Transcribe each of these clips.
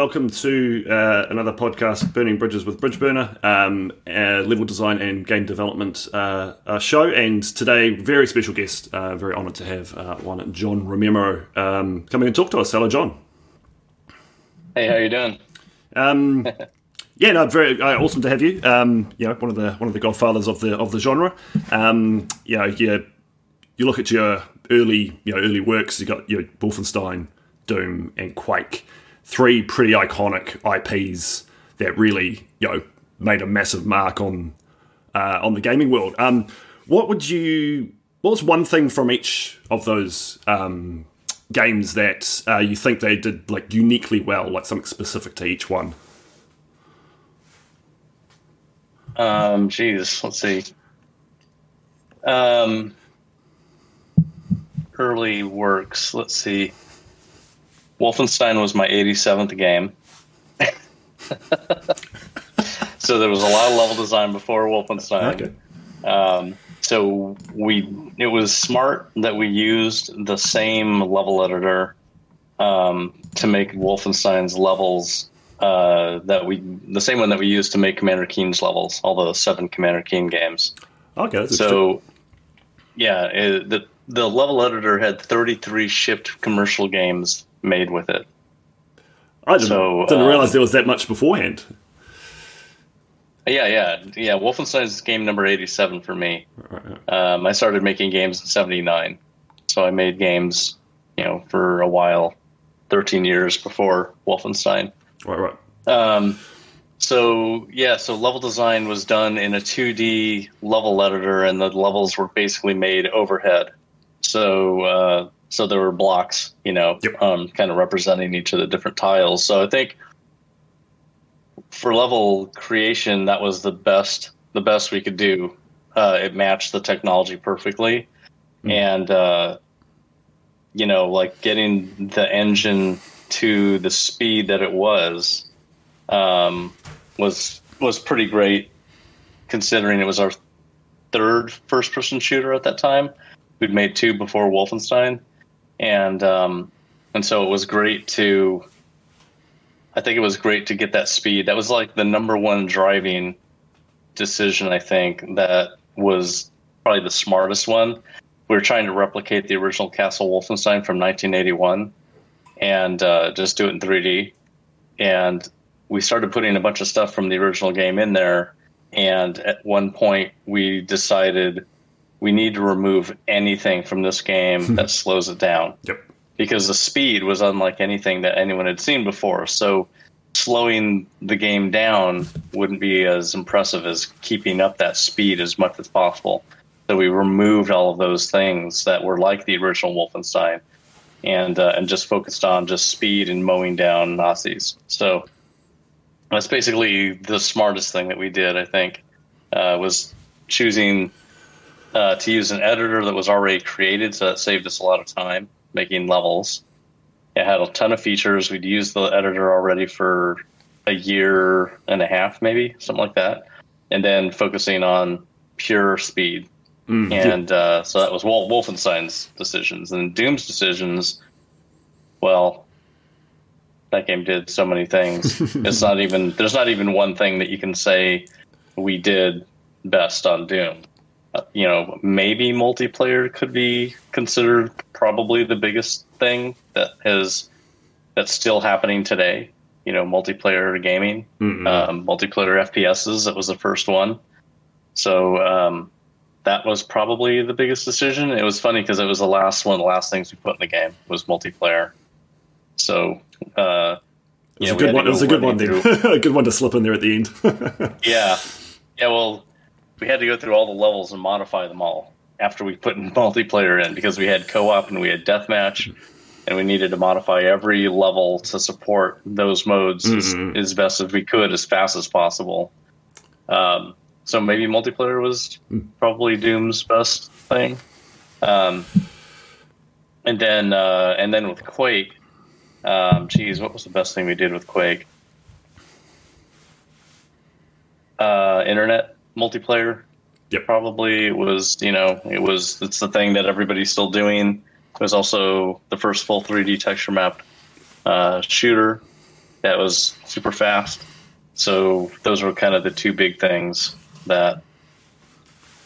welcome to uh, another podcast, Burning Bridges with Bridgeburner, um, level design and game development uh, uh, show. And today, very special guest, uh, very honoured to have uh, one John Romero um, coming and talk to us. Hello, John. Hey, how you doing? Um, yeah, no, very uh, awesome to have you. Um, you know, one of the one of the godfathers of the of the genre. Um, you know, you, you look at your early you know early works. You got your Wolfenstein, Doom, and Quake three pretty iconic IPs that really you know made a massive mark on uh, on the gaming world. Um, what would you? What was one thing from each of those um, games that uh, you think they did like uniquely well, like something specific to each one? Um, geez, let's see. Um, early works. Let's see. Wolfenstein was my 87th game. so there was a lot of level design before Wolfenstein. Okay. Um, so we it was smart that we used the same level editor um, to make Wolfenstein's levels uh, that we the same one that we used to make Commander Keen's levels, all the seven Commander Keen games. Okay, so yeah, it, the the level editor had 33 shipped commercial games made with it. I didn't, so, didn't realize um, there was that much beforehand. Yeah, yeah, yeah. Wolfenstein's game number eighty-seven for me. Um, I started making games in '79, so I made games, you know, for a while, thirteen years before Wolfenstein. Right, right. Um, so yeah, so level design was done in a 2D level editor, and the levels were basically made overhead. So uh, so there were blocks, you know, yep. um, kind of representing each of the different tiles. So I think for level creation, that was the best the best we could do. Uh, it matched the technology perfectly, mm. and uh, you know, like getting the engine to the speed that it was um, was was pretty great, considering it was our third first person shooter at that time. We'd made two before Wolfenstein, and um, and so it was great to. I think it was great to get that speed. That was like the number one driving decision. I think that was probably the smartest one. We were trying to replicate the original Castle Wolfenstein from 1981, and uh, just do it in 3D. And we started putting a bunch of stuff from the original game in there. And at one point, we decided we need to remove anything from this game that slows it down. Yep. Because the speed was unlike anything that anyone had seen before. So slowing the game down wouldn't be as impressive as keeping up that speed as much as possible. So we removed all of those things that were like the original Wolfenstein, and uh, and just focused on just speed and mowing down Nazis. So that's basically the smartest thing that we did. I think uh, was choosing uh, to use an editor that was already created, so that saved us a lot of time making levels. It had a ton of features. We'd used the editor already for a year and a half, maybe something like that, and then focusing on pure speed. Mm, and uh, so that was Wolfenstein's decisions and Doom's decisions. Well, that game did so many things. it's not even there's not even one thing that you can say we did best on Doom you know, maybe multiplayer could be considered probably the biggest thing that has that's still happening today. You know, multiplayer gaming, mm-hmm. um, multiplayer FPSs. That was the first one. So um, that was probably the biggest decision. It was funny because it was the last one of the last things we put in the game was multiplayer. So. Uh, it was, a good, one. It was a good one. a good one to slip in there at the end. yeah, yeah. Well, we had to go through all the levels and modify them all after we put multiplayer in because we had co-op and we had deathmatch and we needed to modify every level to support those modes mm-hmm. as, as, best as we could as fast as possible. Um, so maybe multiplayer was probably doom's best thing. Um, and then uh, and then with quake um, geez what was the best thing we did with quake? Uh, internet multiplayer. Yep. Probably it was, you know, it was, it's the thing that everybody's still doing. It was also the first full 3D texture map uh, shooter. that was super fast. So those were kind of the two big things that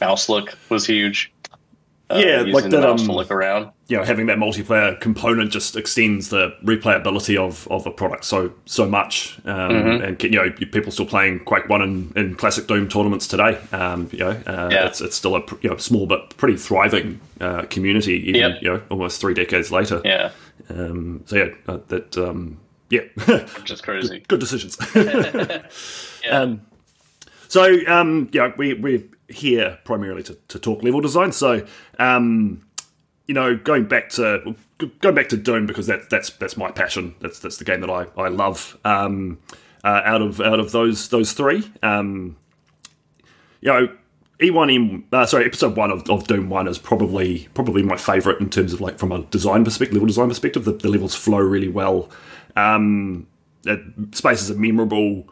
mouse look was huge. Uh, yeah, like that. Um, to look around. You know, having that multiplayer component just extends the replayability of, of a product so so much, um, mm-hmm. and you know, people still playing Quake One in, in classic Doom tournaments today. Um, you know, uh, yeah. it's, it's still a you know, small but pretty thriving uh, community, even yep. you know, almost three decades later. Yeah. Um, so yeah, uh, that um, yeah, just crazy. good, good decisions. yeah. Um, so um, yeah, we we're here primarily to, to talk level design. So um, you know, going back to going back to Doom because that's that's that's my passion. That's that's the game that I I love. Um, uh, out of out of those those three, um, you know. E1 uh, sorry, episode one of, of Doom One is probably probably my favorite in terms of like from a design perspective, level design perspective. The, the levels flow really well. Um, spaces are memorable.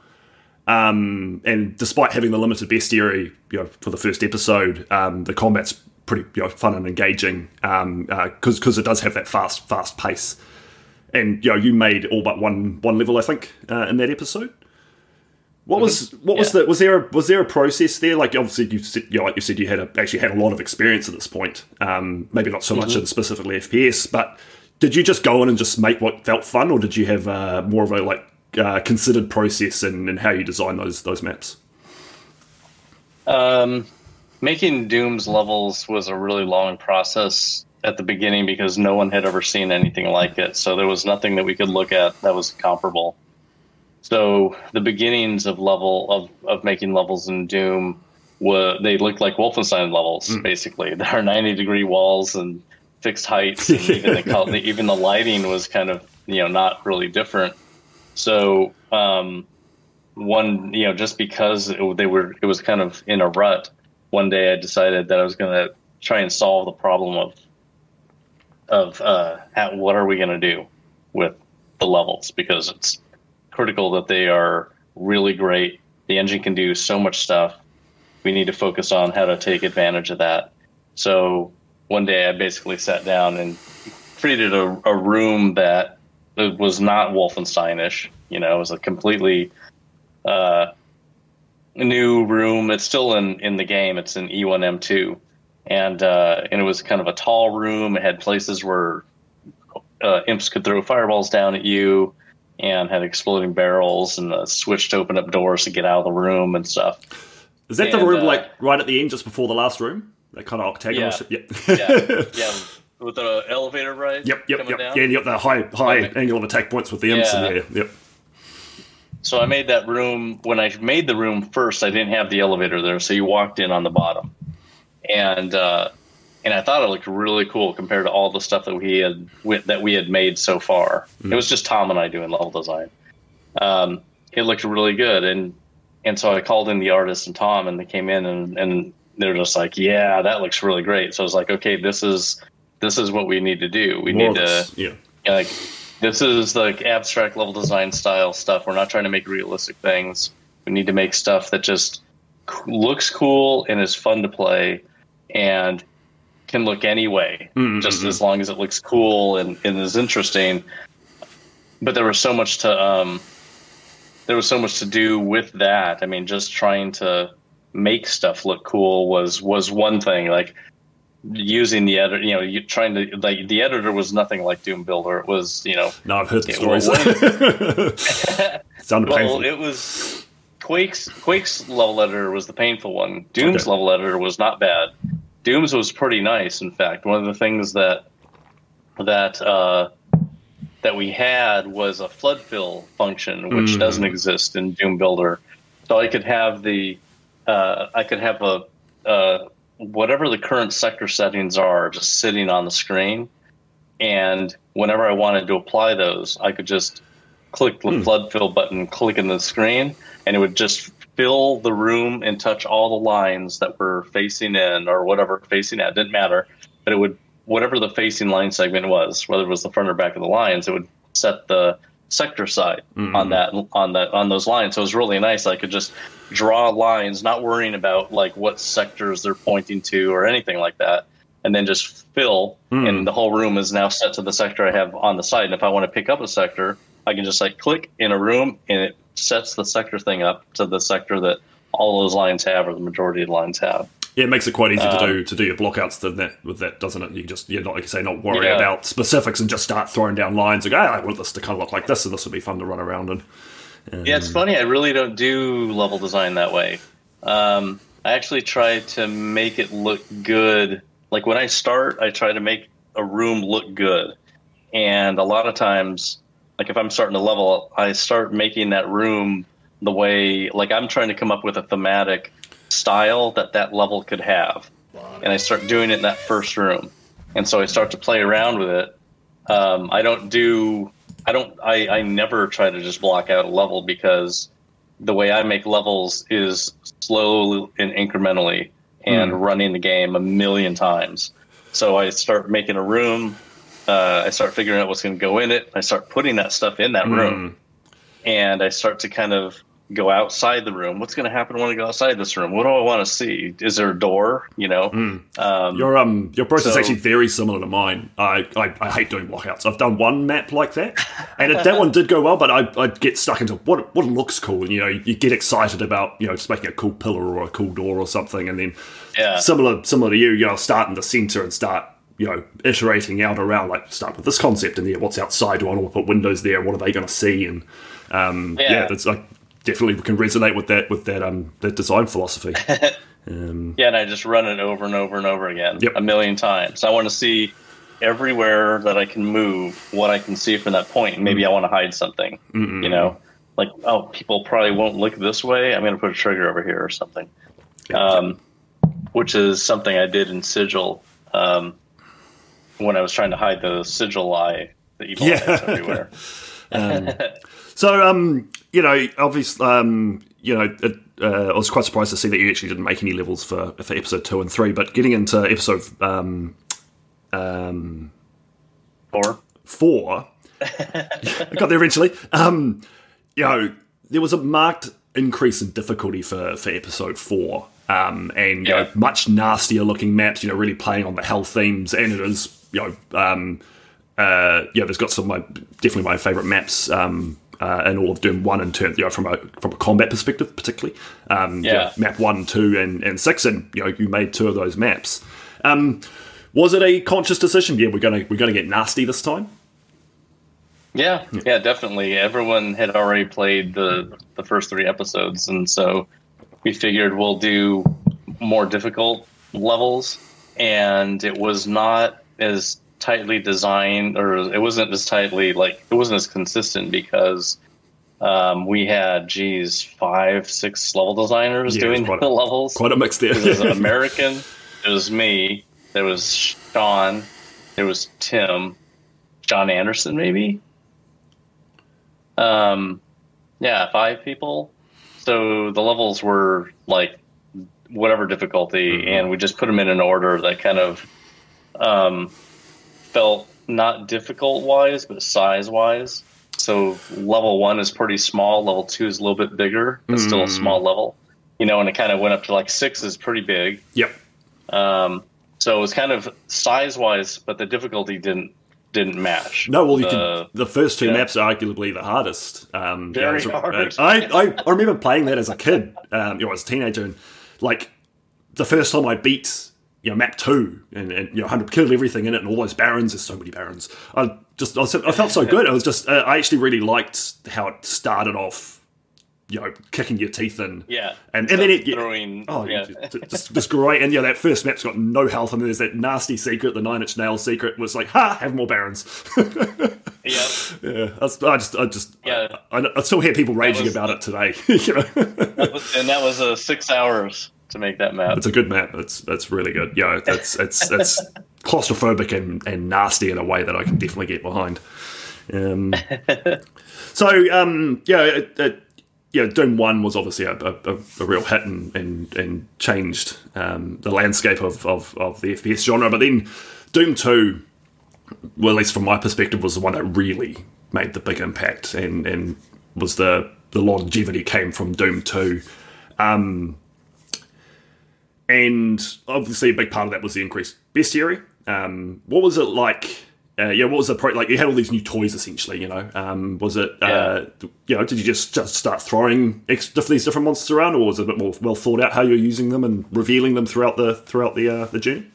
Um, and despite having the limited bestiary, you know, for the first episode, um, the combat's pretty you know, fun and engaging because uh, because it does have that fast fast pace. And you know, you made all but one one level, I think, uh, in that episode. What was what yeah. was the was there a, was there a process there? Like obviously you said, you know, like you said, you had a, actually had a lot of experience at this point. Um, maybe not so mm-hmm. much in specifically FPS, but did you just go in and just make what felt fun, or did you have uh, more of a like uh, considered process and, and how you design those those maps? Um, making Doom's levels was a really long process at the beginning because no one had ever seen anything like it. So there was nothing that we could look at that was comparable. So the beginnings of level of, of making levels in Doom were they looked like Wolfenstein levels mm. basically. There are ninety degree walls and fixed heights, and even the even the lighting was kind of you know not really different. So um, one, you know, just because it, they were, it was kind of in a rut. One day, I decided that I was going to try and solve the problem of of uh, how, what are we going to do with the levels because it's critical that they are really great. The engine can do so much stuff. We need to focus on how to take advantage of that. So one day, I basically sat down and created a, a room that it was not Wolfensteinish. You know, it was a completely uh, new room. It's still in in the game. It's in E1M2, and uh, and it was kind of a tall room. It had places where uh, imps could throw fireballs down at you, and had exploding barrels and a switch to open up doors to get out of the room and stuff. Is that and, the room uh, like right at the end, just before the last room? That kind of octagonal. Yeah, yeah, yeah with the elevator right. Yep, yep, yep. Down. Yeah, and you got the high high okay. angle of attack points with the imps yeah. in there. Yep. So I made that room when I made the room first. I didn't have the elevator there, so you walked in on the bottom, and uh, and I thought it looked really cool compared to all the stuff that we had that we had made so far. Mm. It was just Tom and I doing level design. Um, it looked really good, and and so I called in the artist and Tom, and they came in and and they're just like, yeah, that looks really great. So I was like, okay, this is this is what we need to do. We More need to yeah. like this is like abstract level design style stuff. We're not trying to make realistic things. We need to make stuff that just looks cool and is fun to play and can look any way, mm-hmm. just as long as it looks cool and, and is interesting. But there was so much to um, there was so much to do with that. I mean, just trying to make stuff look cool was was one thing. Like using the editor, you know, you trying to like the editor was nothing like Doom Builder. It was, you know, no, I've heard the stories. Sounded well, painful. it was Quake's Quake's level editor was the painful one. Doom's okay. level editor was not bad. Doom's was pretty nice. In fact, one of the things that that uh, that we had was a flood fill function, which mm. doesn't exist in Doom Builder. So I could have the uh, I could have a, a whatever the current sector settings are just sitting on the screen. And whenever I wanted to apply those, I could just click the hmm. flood fill button, click in the screen, and it would just fill the room and touch all the lines that were facing in or whatever facing out. Didn't matter. But it would, whatever the facing line segment was, whether it was the front or back of the lines, it would set the sector side mm-hmm. on that on that on those lines. So it was really nice. I could just draw lines, not worrying about like what sectors they're pointing to or anything like that, and then just fill. Mm. And the whole room is now set to the sector I have on the side. And if I want to pick up a sector, I can just like click in a room and it sets the sector thing up to the sector that all those lines have or the majority of the lines have. Yeah, it makes it quite easy Um, to do to do your blockouts to that with that, doesn't it? You just you're not like you say, not worry Yeah. about specifics and just start throwing down lines. Like, ah, I want this to kind of look like this, and this would be fun to run around in. Yeah, it's funny. I really don't do level design that way. Um, I actually try to make it look good. Like when I start, I try to make a room look good. And a lot of times, like if I'm starting to level, I start making that room the way, like I'm trying to come up with a thematic style that that level could have. And I start doing it in that first room. And so I start to play around with it. Um, I don't do I don't. I, I never try to just block out a level because the way I make levels is slowly and incrementally and running the game a million times. So I start making a room. Uh, I start figuring out what's going to go in it. I start putting that stuff in that room, and I start to kind of go outside the room. What's going to happen when I go outside this room? What do I want to see? Is there a door? You know, um, Your um your process is So- actually very similar to mine. I, I, I hate doing blockouts. I've done one map like that, and it, that one did go well. But I I get stuck into what what looks cool, and you know you get excited about you know just making a cool pillar or a cool door or something, and then yeah. similar similar to you, you know, start in the center and start you know iterating out around like start with this concept and yeah, what's outside? Do I want to put windows there? What are they going to see? And um, yeah. Yeah. that's like definitely can resonate with that with that um that design philosophy. um, Yeah, and I just run it over and over and over again Yep. a million times. I want to see everywhere that I can move what I can see from that point. Maybe I want to hide something. You know, like oh, people probably won't look this way. I'm going to put a trigger over here or something. Um, which is something I did in Sigil um, when I was trying to hide the Sigil eye, the evil Yeah. everywhere. So, um, you know, obviously, um, you know, it, uh, I was quite surprised to see that you actually didn't make any levels for for episode two and three. But getting into episode um, um, or four, I got there eventually. Um, you know, there was a marked increase in difficulty for for episode four. Um, and you know, much nastier looking maps, you know, really playing on the hell themes, and it is, you know, um, uh, yeah, there's got some of my definitely my favourite maps um, uh, in all of Doom One in terms, you know, from a from a combat perspective, particularly. Um, you know, Yeah. map one, two, and, and six, and you know, you made two of those maps. Um, was it a conscious decision? Yeah, we're gonna we're gonna get nasty this time. Yeah, yeah, definitely. Everyone had already played the the first three episodes, and so we figured we'll do more difficult levels. And it was not as tightly designed, or it wasn't as tightly like it wasn't as consistent because um, we had, geez, five, six level designers Yeah, doing quite a- the levels. Quite a mix there. There was an American. It was me. There was Shawn. There was Tim. John Anderson, maybe. Um, yeah, five people. So the levels were like whatever difficulty, and we just put them in an order that kind of um, felt not difficult wise, but size wise. So level one is pretty small. Level two is a little bit bigger, but still a small level. You know, and it kind of went up to like six is pretty big. yep. Um, so it was kind of size wise, but the difficulty didn't didn't match. No, well, you the, can, the first two yeah. maps are arguably the hardest. Um, Very hard. I, I, I remember playing that as a kid, um, you know, as a teenager, and like the first time I beat you know map two and, and you know 100 killed everything in it and all those barons. There's so many barons. I just I, was, I felt so good. I was just uh, I actually really liked how it started off. You know, kicking your teeth in. yeah, And, and then it, throwing. Oh, yeah. just, just, great. And yeah, that first map's got no health, and there's that nasty secret, the nine inch nail secret, was like, ha, have more barons. yeah. yeah, I, I just, I just, Yeah. I, I still hear people raging was- about it today. you know, and that was uh, six hours to make that map. it's a good map. That's it's really good. Yeah, that's it's, it's claustrophobic and, and nasty in a way that I can definitely get behind. Um, so, um, yeah, it, it, yeah, Doom One was obviously a, a, a real hit and and, and changed um, the landscape of, of, of the FPS genre. But then Doom Two, well, at least from my perspective, was the one that really made the big impact and and was the the longevity came from Doom Two. Um, and obviously, a big part of that was the increased bestiary. Um, what was it like uh, yeah, what was the pro- like? You had all these new toys, essentially. You know, um, was it? Uh, you know, did you just, just start throwing ex- these different monsters around, or was it a bit more well thought out how you're using them and revealing them throughout the throughout the uh, the journey?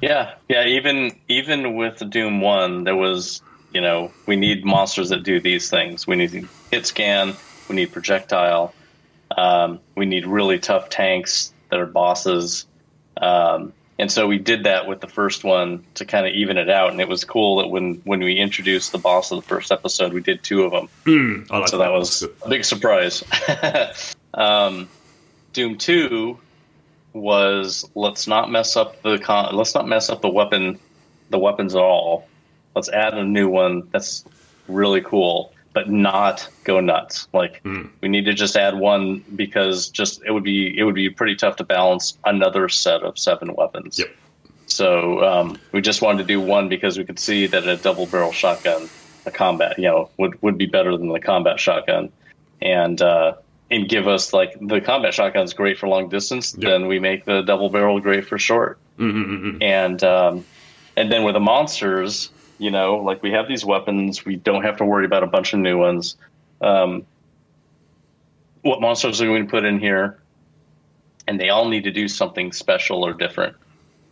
Yeah, yeah. Even even with Doom One, there was you know we need monsters that do these things. We need hit scan. We need projectile. Um, we need really tough tanks that are bosses. Um, and so we did that with the first one to kind of even it out. And it was cool that when, when we introduced the boss of the first episode, we did two of them. Mm, like so that, that was a big surprise. um, Doom Two was let's not mess up the con- let's not mess up the weapon the weapons at all. Let's add a new one that's really cool but not go nuts. Like mm. we need to just add one because just it would be it would be pretty tough to balance another set of seven weapons. Yep. So um, we just wanted to do one because we could see that a double barrel shotgun, a combat, you know, would would be better than the combat shotgun, and uh, and give us like the combat shotgun is great for long distance. Yep. Then we make the double barrel great for short, mm-hmm. and um, and then with the monsters you know, like we have these weapons. We don't have to worry about a bunch of new ones. Um, what monsters are we going to put in here? And they all need to do something special or different.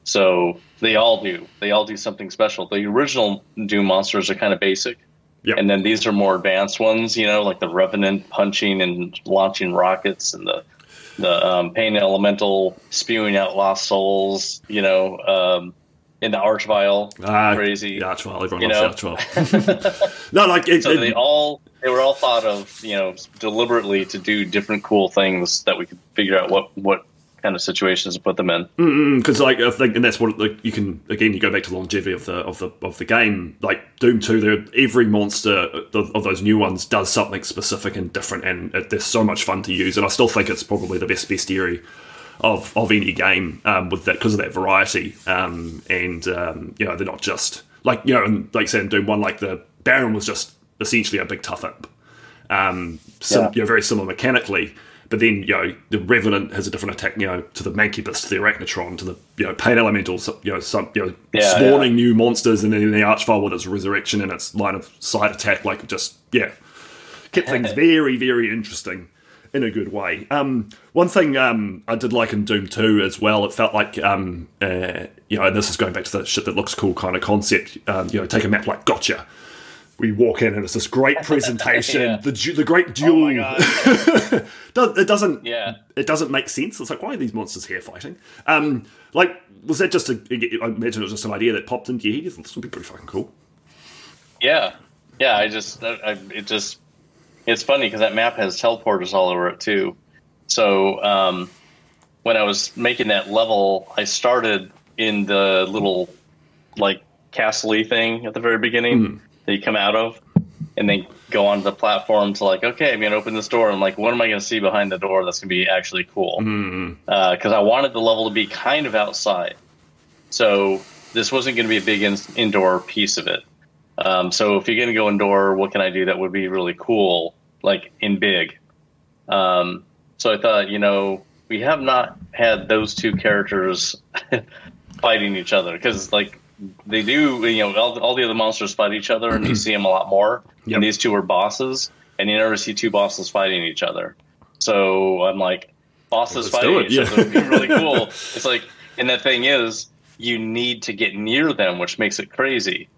So they all do. They all do something special. The original Doom monsters are kind of basic. Yep. And then these are more advanced ones, you know, like the Revenant punching and launching rockets and the the um, Pain Elemental spewing out lost souls, you know, um, in the Archvile. Uh, crazy. Archvile, everyone you loves know? Archvile. no, like it, so it, they all they were all thought of, you know, deliberately to do different cool things that we could figure out what what kind of situations to put them in. Because like I think, and that's what like, you can again you go back to the longevity of the of the of the game. Like Doom Two, there every monster of, of, those new ones does something specific and different, and it, they're so much fun to use. And I still think it's probably the best bestiary of, of any game um, with that because of that variety. Um, and um, you know, they're not just like you know, and like say in Doom One, like the Baron was just essentially a big tough imp. Um, sim- yeah. you know, very similar mechanically. But then, you know, the Revenant has a different attack, you know, to the Mancubus, to the Arachnotron, to the, you know, Pain Elementals, you know, some, you know, yeah, spawning yeah. new monsters, and then the Archvile with its resurrection and its line of sight attack, like, just, yeah, kept things very, very interesting in a good way. Um, one thing um, I did like in Doom 2 as well, it felt like, um, uh, you know, and this is going back to the shit that looks cool kind of concept, um, you know, take a map like Gotcha. We walk in and it's this great presentation, yeah. the the great duel. Oh it doesn't, yeah, it doesn't make sense. It's like why are these monsters here fighting? Um, like was that just a? I imagine it was just an idea that popped into your head. This would be pretty fucking cool. Yeah, yeah. I just, I, I it just it's funny because that map has teleporters all over it too. So um, when I was making that level, I started in the little like castle thing at the very beginning mm. that you come out of, and then go onto the platform to like, okay, I'm gonna open this door. I'm like, what am I gonna see behind the door that's gonna be actually cool? Because mm. uh, I wanted the level to be kind of outside, so this wasn't gonna be a big in- indoor piece of it. Um, so if you're gonna go indoor, what can I do that would be really cool? Like in big. Um, so I thought, you know, we have not had those two characters fighting each other because, like, they do, you know, all, all, the other monsters fight each other, and you see them a lot more. Yep. And these two are bosses, and you never see two bosses fighting each other. So I'm like, bosses fighting each yeah. other would be really cool. it's like, and the thing is, you need to get near them, which makes it crazy.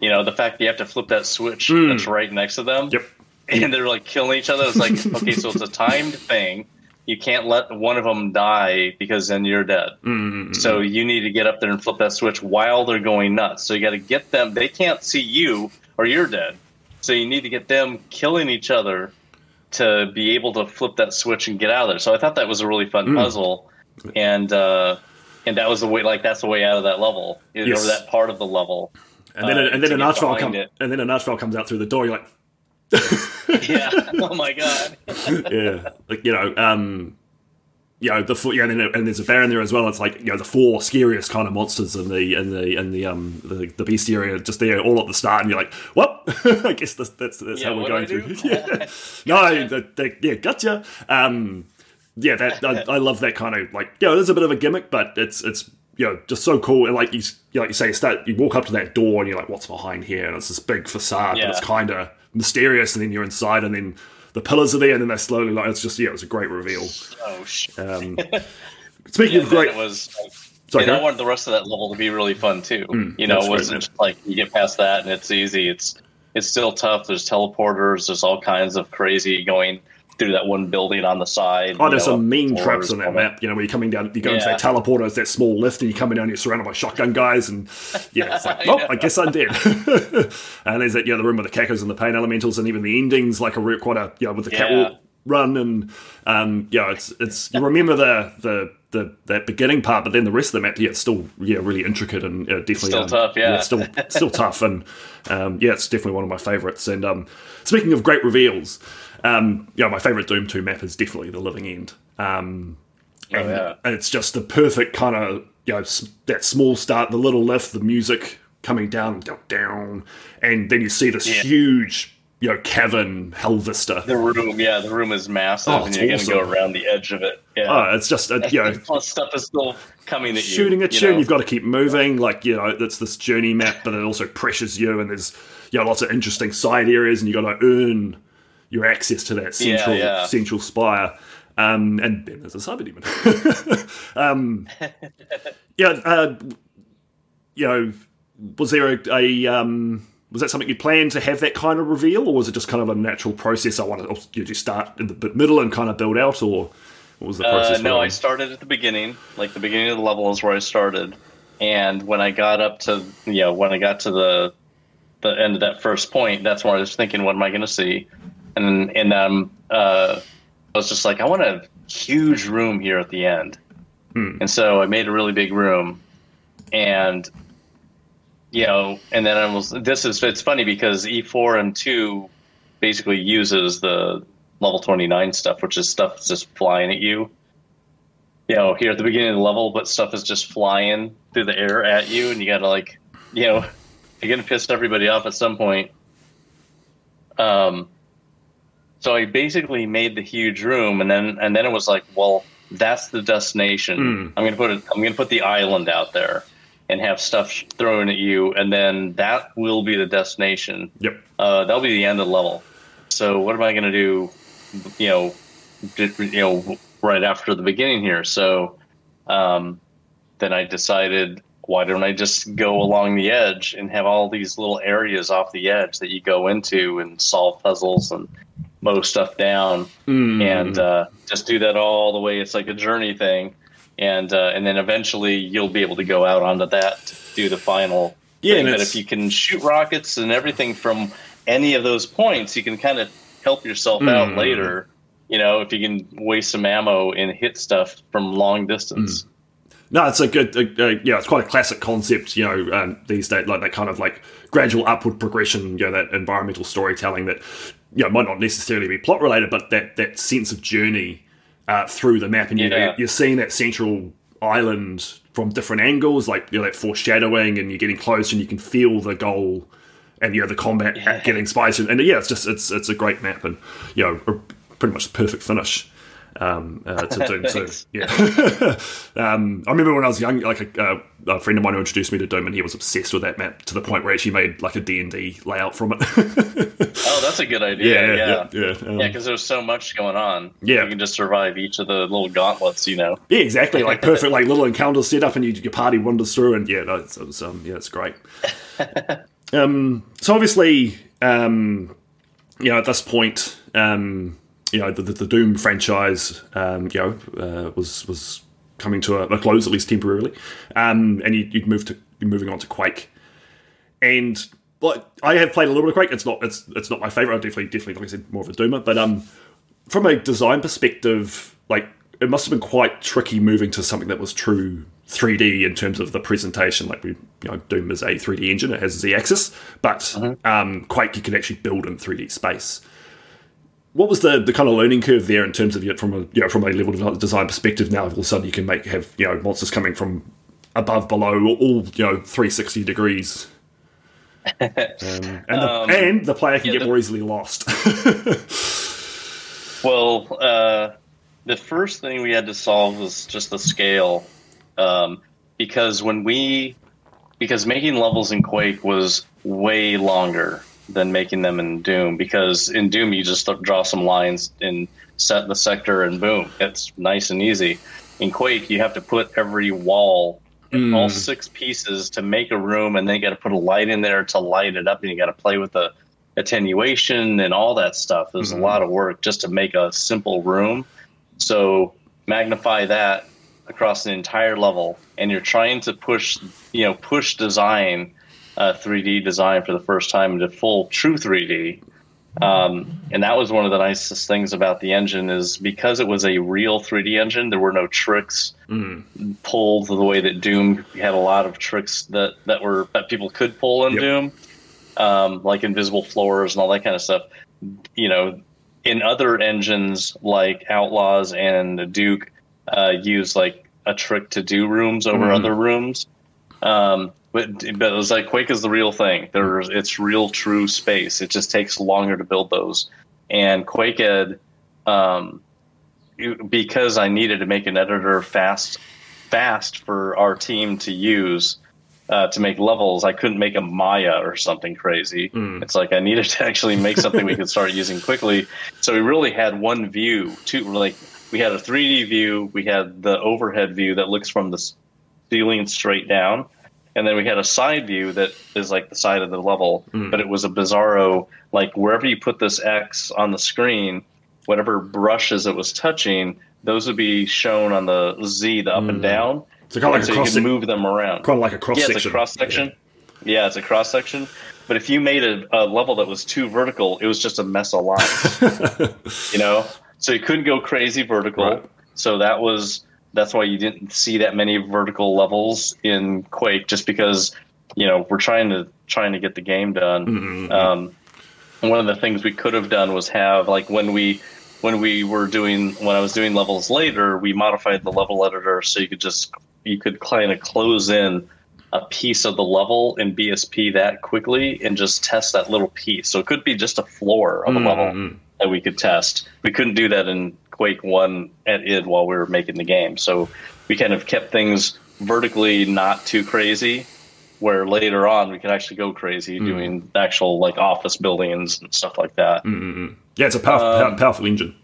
You know, the fact that you have to flip that switch mm. that's right next to them. Yep and they're like killing each other. It's like okay, so it's a timed thing. You can't let one of them die because then you're dead. Mm-hmm. So you need to get up there and flip that switch while they're going nuts. So you got to get them. They can't see you or you're dead. So you need to get them killing each other to be able to flip that switch and get out of there. So I thought that was a really fun mm. puzzle, and uh, and that was the way. Like that's the way out of that level, yes. or that part of the level. And then, uh, and then an archvile comes, and then an archvile comes out through the door. You're like, yeah. Oh my god. yeah. Like you know, um, you know the four, yeah, and, and there's a bear in there as well. It's like you know the four scariest kind of monsters in the in the in the um the, the bestiary just there all at the start, and you're like, well, I guess that's that's, that's yeah, how we're going through. yeah. no, the, the, yeah, gotcha. Um, yeah, that I, I, love that kind of like yeah, you know, there's a bit of a gimmick, but it's it's you know, just so cool. And like you, like you say, you start, you walk up to that door and you're like, what's behind here? And it's this big facade, Yeah. but it's kind of mysterious. And then you're inside, and then the pillars are there, and then they slowly like it's just yeah, it was a great reveal. Oh shit! Um, speaking And of great, it was. Sorry, and I wanted the rest of that level to be really fun too. you know, it wasn't just like you get past that and it's easy. It's it's still tough. There's teleporters. There's all kinds of crazy going through that one building on the side. Oh, there's know, some mean traps on that that. map. You know, where you're coming down, you go into Yeah. that teleporter, it's that small lift, and you're coming down, you're surrounded by shotgun guys, and yeah, it's like, I oh, know. I guess I'm dead. and there's that, yeah, the room with the cacos and the pain elementals, and even the endings, like a quite a, you know, with the Yeah. catwalk run, and um, yeah, it's it's you remember the the. The, that beginning part, but then the rest of the map, yeah, it's still yeah really intricate and uh, definitely Still um, tough, yeah. it's still still tough, and um, yeah, it's definitely one of my favorites. And um, speaking of great reveals, um, yeah, my favorite Doom Two map is definitely the Living End. Um, Oh, and, yeah. and it's just the perfect kind of you know that small start, the little lift, the music coming down, down, down, and then you see this Yeah. huge you know cavern hell vista. The room, yeah, the room is massive, Oh, and you're going to go around the edge of it. Yeah, Oh, it's just uh, you know plus stuff is still coming at shooting you. Shooting at you know? you've got to keep moving. Like you know, it's this journey map, but it also pressures you, and there's you know lots of interesting side areas, and you got to earn your access to that Yeah, central yeah. central spire. Um, and then there's a cyber demon. um, yeah, uh, you know, was there a, a um, was that something you planned to have that kind of reveal, or was it just kind of a natural process? I wanted or did you start in the middle and kind of build out, or what was the process? Uh, no, I started at the beginning. Like the beginning of the level is where I started, and when I got up to you know when I got to the the end of that first point, that's where I was thinking, what am I going to see? And and um, uh, I was just like, I want a huge room here at the end, and so I made a really big room, and you know, and then I was. This is it's funny because E4M2 basically uses the level 29 stuff, which is stuff that's just flying at you. You know, here at the beginning of the level, but stuff is just flying through the air at you, and you gotta like, you know, you're gonna piss everybody off at some point. Um, so I basically made the huge room, and then and then it was like, well, that's the destination. Mm. I'm gonna put it. I'm gonna put the island out there, and have stuff thrown at you, and then that will be the destination Yep. uh, that'll be the end of the level. So what am I going to do? You know, you know, right after the beginning here. So um, then I decided, why don't I just go along the edge and have all these little areas off the edge that you go into and solve puzzles and mow stuff down Mm. and uh, just do that all the way. It's like a journey thing, and uh, and then eventually you'll be able to go out onto that to do the final. Yeah, thing. But if you can shoot rockets and everything from any of those points, you can kind of help yourself out Mm. later. You know, if you can waste some ammo and hit stuff from long distance. No, it's a good, uh, uh, yeah, it's quite a classic concept, you know, um, these days, like that kind of like gradual upward progression, you know, that environmental storytelling that, you know, might not necessarily be plot related, but that, that sense of journey uh, through the map. And you, Yeah. you're seeing that central island from different angles, like, you know, that foreshadowing, and you're getting close and you can feel the goal and, you know, the combat Yeah. getting spicier. And yeah, it's just, it's, it's a great map and, you know, pretty much the perfect finish. Um, uh, to Doom too. Yeah, um, I remember when I was young, like a, uh, a friend of mine who introduced me to Doom, and he was obsessed with that map to the point where he actually made like a D and D layout from it. Oh, that's a good idea. yeah, Yeah, yeah, yeah. Um, Yeah, because there's so much going on. Yeah. you can just survive each of the little gauntlets. You know. Yeah, exactly. Like perfect, like little encounters set up, and you, your party wanders through, and yeah, no, it's, it's um, yeah, it's great. um, so obviously, um, you know, at this point, um, you know, the, the, the Doom franchise, um, you know, uh, was was coming to a, a close at least temporarily, um, and you, you'd move to you're moving on to Quake, and like I have played a little bit of Quake. It's not it's it's not my favorite. I definitely definitely like I said more of a Doomer, but um, from a design perspective, like it must have been quite tricky moving to something that was true 3D in terms of the presentation. Like we, you know, Doom is a 3D engine; it has Z-axis, but um, Quake you can actually build in 3D space. What was the, the kind of learning curve there in terms of you know, from a you know from a level design perspective? Now all of a sudden you can make have you know monsters coming from above, below, all you know 360 degrees. Um, and, the, Um, and the player can yeah, get the- more easily lost. Well, uh, the first thing we had to solve was just the scale. Um, because when we because making levels in Quake was way longer than making them in Doom because in Doom you just draw some lines and set the sector and boom, it's nice and easy. In Quake you have to put every wall mm. all six pieces to make a room and then you got to put a light in there to light it up and you got to play with the attenuation and all that stuff. There's mm-hmm. a lot of work just to make a simple room. So magnify that across the entire level and you're trying to push you know push design uh, 3d design for the first time into full true 3d um, and that was one of the nicest things about the engine is because it was a real 3d engine there were no tricks mm. pulled the way that doom had a lot of tricks that, that were that people could pull in yep. doom um, like invisible floors and all that kind of stuff you know in other engines like outlaws and duke uh, use like a trick to do rooms over mm. other rooms. Um, but, but it was like Quake is the real thing. There's it's real true space. It just takes longer to build those. And QuakeEd, um, because I needed to make an editor fast, fast for our team to use. Uh, to make levels, I couldn't make a Maya or something crazy. Mm. It's like I needed to actually make something we could start using quickly. So we really had one view, two like we had a 3D view, we had the overhead view that looks from the ceiling straight down, and then we had a side view that is like the side of the level, mm. but it was a bizarro like wherever you put this X on the screen, whatever brushes it was touching, those would be shown on the Z, the up mm. and hmm. down. So kind of like so a cross you can move them around. Kind of like a cross yeah, section. it's a cross section. Yeah. yeah, it's a cross section. But if you made a, a, level that was too vertical, it was just a mess of lines. you know, so you couldn't go crazy vertical. Right. So that was that's why you didn't see that many vertical levels in Quake, just because you know we're trying to trying to get the game done. Mm-hmm. Um, one of the things we could have done was have like when we when we were doing when I was doing levels later, we modified the level editor so you could just you could kind of close in a piece of the level in BSP that quickly and just test that little piece. So it could be just a floor of a mm-hmm. level that we could test. We couldn't do that in Quake One at id while we were making the game, so we kind of kept things vertically not too crazy. Where later on we could actually go crazy mm. doing actual like office buildings and stuff like that. Mm-hmm. Yeah, it's a powerful, um, powerful engine.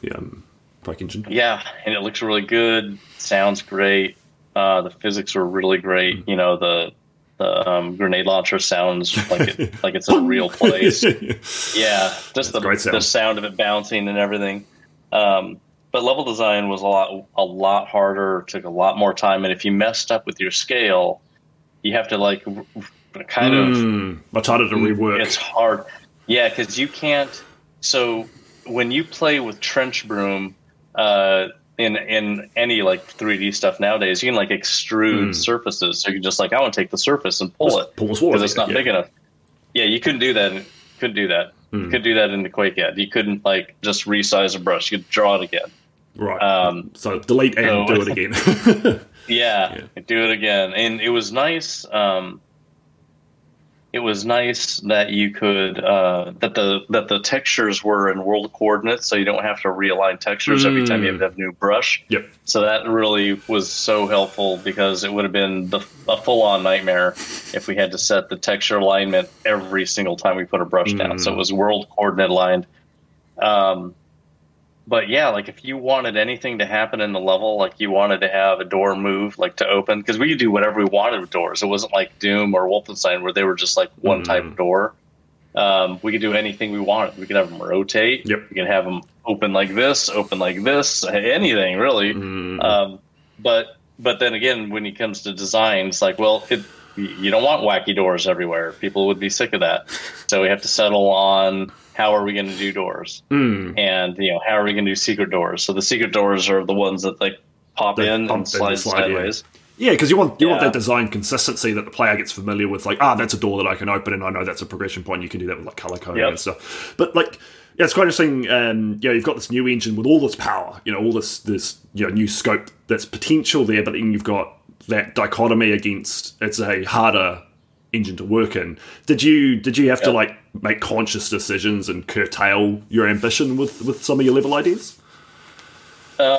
Yeah, um, Quake engine. Yeah, and it looks really good. Sounds great. Uh, the physics are really great. Mm. You know the the um, grenade launcher sounds like it like it's a real place. yeah, just the sound. the sound of it bouncing and everything. Um, but level design was a lot a lot harder. Took a lot more time, and if you messed up with your scale, you have to like kind mm, of. Much harder to rework. It's hard. Yeah, because you can't. So when you play with TrenchBroom. Uh, in in any like 3D stuff nowadays, you can like extrude mm. surfaces. So you can just like I want to take the surface and pull it because it's not yeah. big enough. Yeah, you couldn't do that. Couldn't do that. Mm. You could do that in the QuakeEd. You couldn't like just resize a brush. You could draw it again. Right. Um, so delete and so, do it again. yeah, yeah, do it again. And it was nice. Um, it was nice that you could uh, that the that the textures were in world coordinates, so you don't have to realign textures mm. every time you have, have a new brush. Yep. So that really was so helpful because it would have been the, a full on nightmare if we had to set the texture alignment every single time we put a brush mm. down. So it was world coordinate aligned. Um, but yeah, like if you wanted anything to happen in the level, like you wanted to have a door move, like to open, because we could do whatever we wanted with doors. It wasn't like Doom or Wolfenstein where they were just like one mm. type of door. Um, we could do anything we wanted. We could have them rotate. Yep. We could have them open like this, open like this, anything really. Mm. Um, but but then again, when it comes to design, it's like, well, it, you don't want wacky doors everywhere. People would be sick of that. So we have to settle on how are we going to do doors? Mm. And you know, how are we going to do secret doors? So the secret doors are the ones that like pop they in and slide, slide sideways. Yeah, because you want you yeah. want that design consistency that the player gets familiar with. Like, ah, that's a door that I can open, and I know that's a progression point. You can do that with like color coding yep. and stuff. But like, yeah, it's quite interesting. Um, you know, you've got this new engine with all this power. You know, all this this you know new scope that's potential there, but then you've got that dichotomy against it's a harder engine to work in. Did you did you have yep. to like make conscious decisions and curtail your ambition with with some of your level ideas? Um,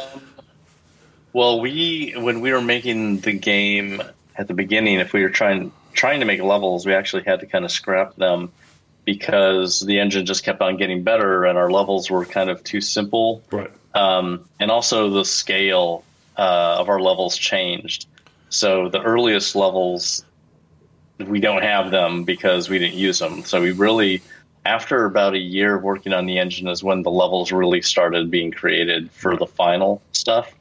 Well, we when we were making the game at the beginning, if we were trying trying to make levels, we actually had to kind of scrap them because the engine just kept on getting better and our levels were kind of too simple. Right. Um, and also the scale uh, of our levels changed. So the earliest levels, we don't have them because we didn't use them. So we really, after about a year of working on the engine, is when the levels really started being created for the final stuff.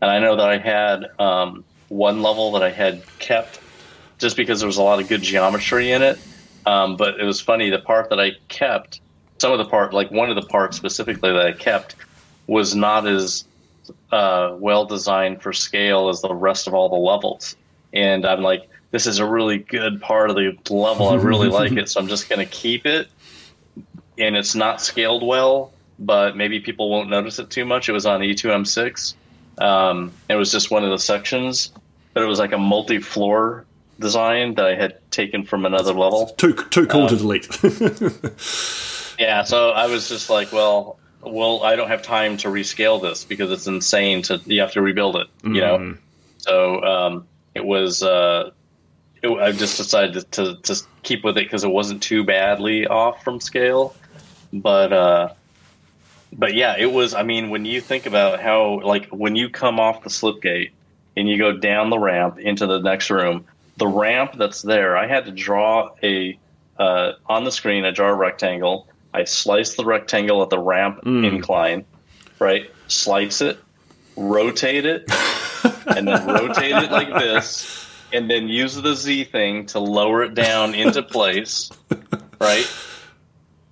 And I know that I had um, one level that I had kept just because there was a lot of good geometry in it. Um, but it was funny, the part that I kept, some of the part, like one of the parts specifically that I kept, was not as uh, well designed for scale as the rest of all the levels. And I'm like, this is a really good part of the level. I really like it, so I'm just going to keep it. And it's not scaled well, but maybe people won't notice it too much. It was on E2M6. Um, it was just one of the sections, but it was like a multi-floor design that I had taken from another level. Too too cool um, to delete. yeah, so I was just like, well, well, I don't have time to rescale this because it's insane to you have to rebuild it, you mm. know. Mm-hmm. So um, it was. Uh, I just decided to, to, to keep with it because it wasn't too badly off from scale, but uh, but yeah, it was. I mean, when you think about how like when you come off the slipgate and you go down the ramp into the next room, the ramp that's there, I had to draw a uh, on the screen. I draw a rectangle I slice the rectangle at the ramp mm. incline, right? Slice it, rotate it, and then rotate it like this, and then use the Z thing to lower it down into place, right?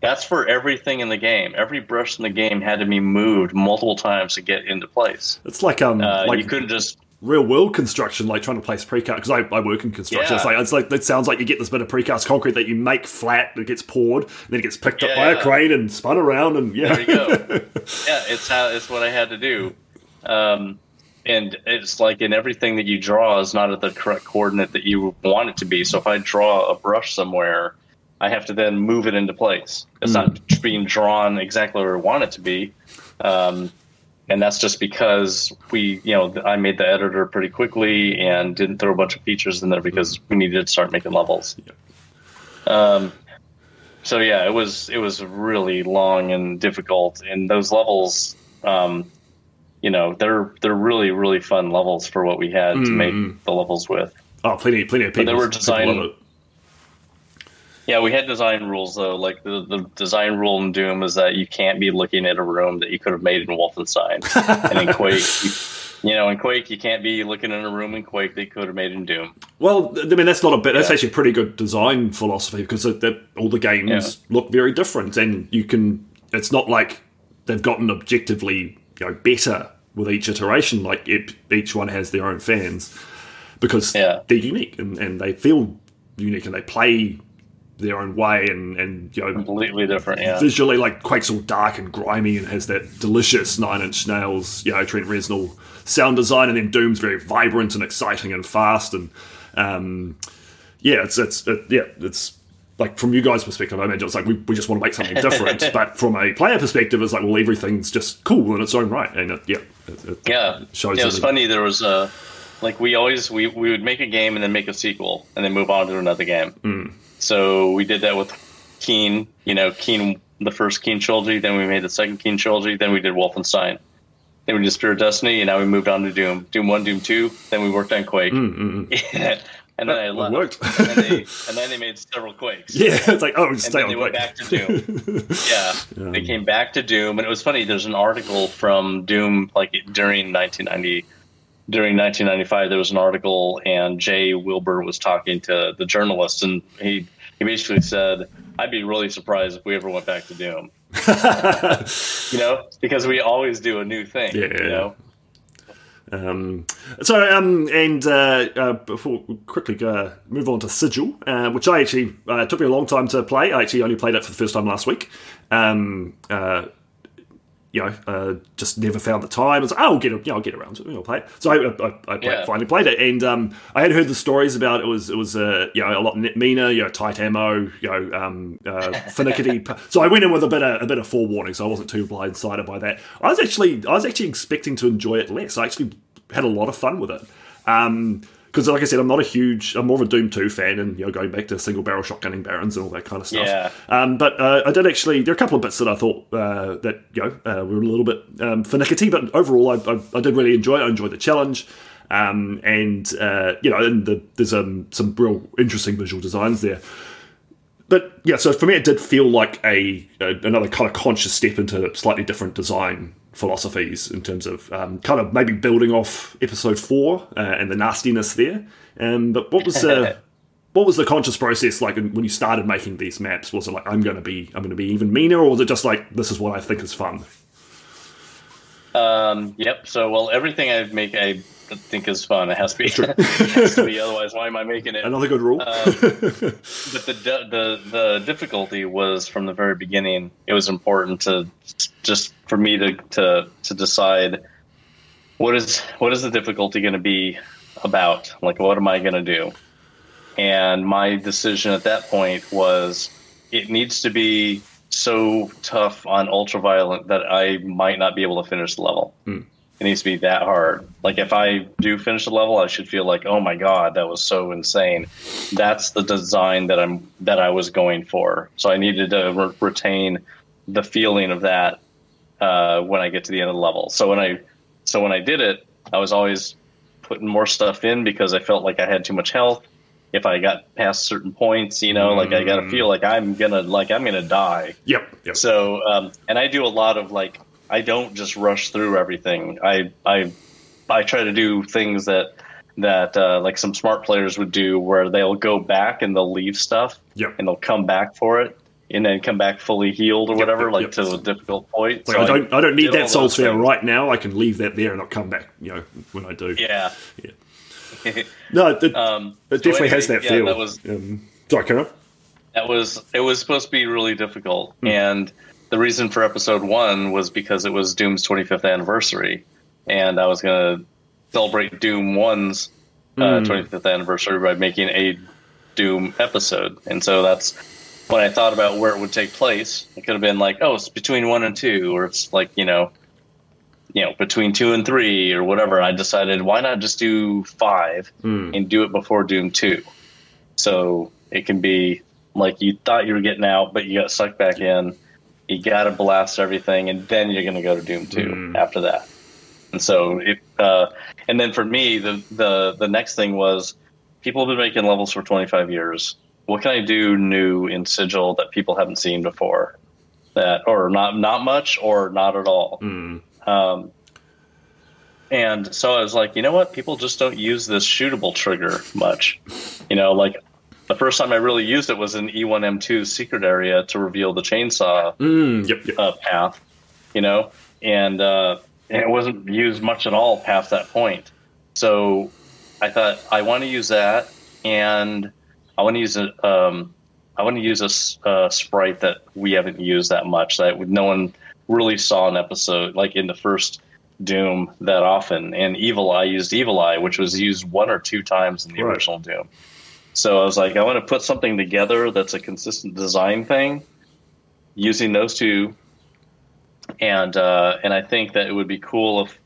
That's for everything in the game. Every brush in the game had to be moved multiple times to get into place. It's like um, uh, like you couldn't just real world construction, like trying to place precast. Because I, I work in construction, yeah. it's like it's like it sounds like you get this bit of precast concrete that you make flat, it gets poured, then it gets picked yeah, up by yeah. a crane and spun around, and yeah, there you go. yeah, it's how it's what I had to do. Um, and it's like in everything that you draw is not at the correct coordinate that you want it to be. So if I draw a brush somewhere, I have to then move it into place. It's mm. not being drawn exactly where I want it to be. Um, and that's just because we, you know, I made the editor pretty quickly and didn't throw a bunch of features in there because we needed to start making levels. Um, so yeah, it was it was really long and difficult, and those levels, um, you know, they're they're really really fun levels for what we had mm. to make mm-hmm. the levels with. Oh, plenty plenty of people. But they were designed yeah, we had design rules though. Like the, the design rule in Doom is that you can't be looking at a room that you could have made in Wolfenstein. and in Quake, you, you, know, in Quake, you can't be looking in a room in Quake that you could have made in Doom. Well, I mean, that's not a bit. That's yeah. actually a pretty good design philosophy because all the games yeah. look very different, and you can. It's not like they've gotten objectively you know better with each iteration. Like it, each one has their own fans because yeah. they're unique and, and they feel unique and they play their own way and and you know completely different. Yeah, visually like Quake's all dark and grimy and has that delicious Nine Inch Nails, you know, Trent Reznor sound design, and then Doom's very vibrant and exciting and fast and um, yeah, it's it's it, yeah, it's like from you guys' perspective, I imagine it's like we, we just want to make something different. but from a player perspective, it's like well, everything's just cool in its own right, and it, yeah, it, yeah, shows. Yeah, it was funny. There was a like we always we, we would make a game and then make a sequel and then move on to another game. Mm. So we did that with Keen, you know, Keen, the first Keen trilogy. Then we made the second Keen trilogy. Then we did Wolfenstein. Then we did Spear of Destiny, and now we moved on to Doom. Doom 1, Doom 2. Then we worked on Quake. Mm, mm, and then I left. Worked. and, then they, and then they made several Quakes. Yeah, it's like, oh, just and then they went back to Doom. yeah. yeah. They came back to Doom. And it was funny, there's an article from Doom, like during 1990 during 1995, there was an article, and Jay Wilbur was talking to the journalist, and he he basically said, "I'd be really surprised if we ever went back to Doom." you know, because we always do a new thing. Yeah. You know. Um, so, um, and uh, uh, before we quickly uh, move on to Sigil, uh, which I actually uh, took me a long time to play. I actually only played it for the first time last week. Um, uh, you know, uh, just never found the time. I was like, oh, I'll get, know, I'll get around to it. I'll play it. So I, I, I yeah. finally played it, and um, I had heard the stories about it was it was uh, you know a lot meaner, you know, tight ammo, you know, um, uh, finicky. so I went in with a bit of a bit of forewarning, so I wasn't too blindsided by that. I was actually I was actually expecting to enjoy it less. I actually had a lot of fun with it. Um, because like I said, I'm not a huge, I'm more of a Doom 2 fan, and you know, going back to single barrel shotgunning barons and all that kind of stuff. Yeah. Um, but uh, I did actually, there are a couple of bits that I thought uh, that you know uh, were a little bit um, finicky, but overall, I, I, I, did really enjoy it. I enjoyed the challenge, um, and uh, you know, and the, there's um, some real interesting visual designs there. But yeah, so for me, it did feel like a, a another kind of conscious step into a slightly different design philosophies in terms of um, kind of maybe building off episode four uh, and the nastiness there. Um, but what was uh, what was the conscious process like when you started making these maps? Was it like I'm going to be I'm going to be even meaner, or was it just like this is what I think is fun? Um, yep. So well, everything I make, I think is fun. It has to be. it has to be. Otherwise, why am I making it? Another good rule. um, but the the the difficulty was from the very beginning. It was important to just for me to to to decide what is what is the difficulty going to be about. Like, what am I going to do? And my decision at that point was it needs to be so tough on ultraviolent that I might not be able to finish the level. Mm. It needs to be that hard. Like if I do finish the level, I should feel like, oh my god, that was so insane. That's the design that I'm that I was going for. So I needed to re- retain the feeling of that uh, when I get to the end of the level. So when I so when I did it, I was always putting more stuff in because I felt like I had too much health. If I got past certain points, you know, mm. like I got to mm. feel like I'm gonna like I'm gonna die. Yep. yep. So um, and I do a lot of like I don't just rush through everything. I I I try to do things that that uh, like some smart players would do, where they'll go back and they'll leave stuff, yep. and they'll come back for it, and then come back fully healed or yep, whatever, yep, like to a difficult point. Like so I don't I, I don't need that soul sphere right now. I can leave that there and I'll come back. You know when I do. Yeah. Yeah. no, it, um, it definitely so anyway, has that yeah, feel. That was, um, sorry, Karen. That was it. Was supposed to be really difficult, mm. and the reason for episode one was because it was Doom's 25th anniversary, and I was going to celebrate Doom 1's uh, mm. 25th anniversary by making a Doom episode. And so that's when I thought about where it would take place. It could have been like, oh, it's between one and two, or it's like, you know, you know, between two and three or whatever. I decided why not just do five mm. and do it before Doom 2. So it can be like you thought you were getting out, but you got sucked back in you got to blast everything, and then you're going to go to Doom Two mm. after that. And so, it, uh, and then for me, the the the next thing was people have been making levels for 25 years. What can I do new in Sigil that people haven't seen before? That or not not much or not at all. Mm. Um, and so I was like, you know what? People just don't use this shootable trigger much. You know, like the first time I really used it was in E1M2 secret area to reveal the chainsaw mm, yep, yep. Uh, path, you know, and, uh, and it wasn't used much at all past that point. So I thought I want to use that, and I want to use a um, I want to use a, sprite that we haven't used that much that no one really saw an episode like in the first Doom that often. And Evil Eye used Evil Eye, which was used one or two times in the right. original Doom. So I was like, I want to put something together that's a consistent design thing, using those two, and uh, and I think that it would be cool if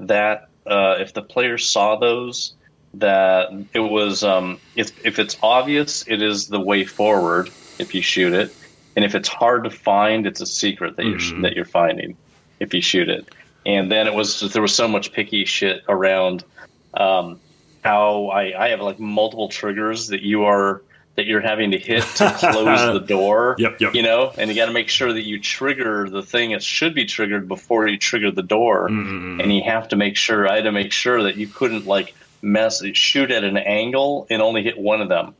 that uh, if the players saw those that it was um, if if it's obvious, it is the way forward if you shoot it, and if it's hard to find, it's a secret that mm-hmm. you're that you're finding if you shoot it. And then it was there was so much picky shit around. Um, how I, I have like multiple triggers that you are that you're having to hit to close the door. Yep, yep. You know, and you got to make sure that you trigger the thing that should be triggered before you trigger the door. Mm-hmm. And you have to make sure I had to make sure that you couldn't like mess shoot at an angle and only hit one of them.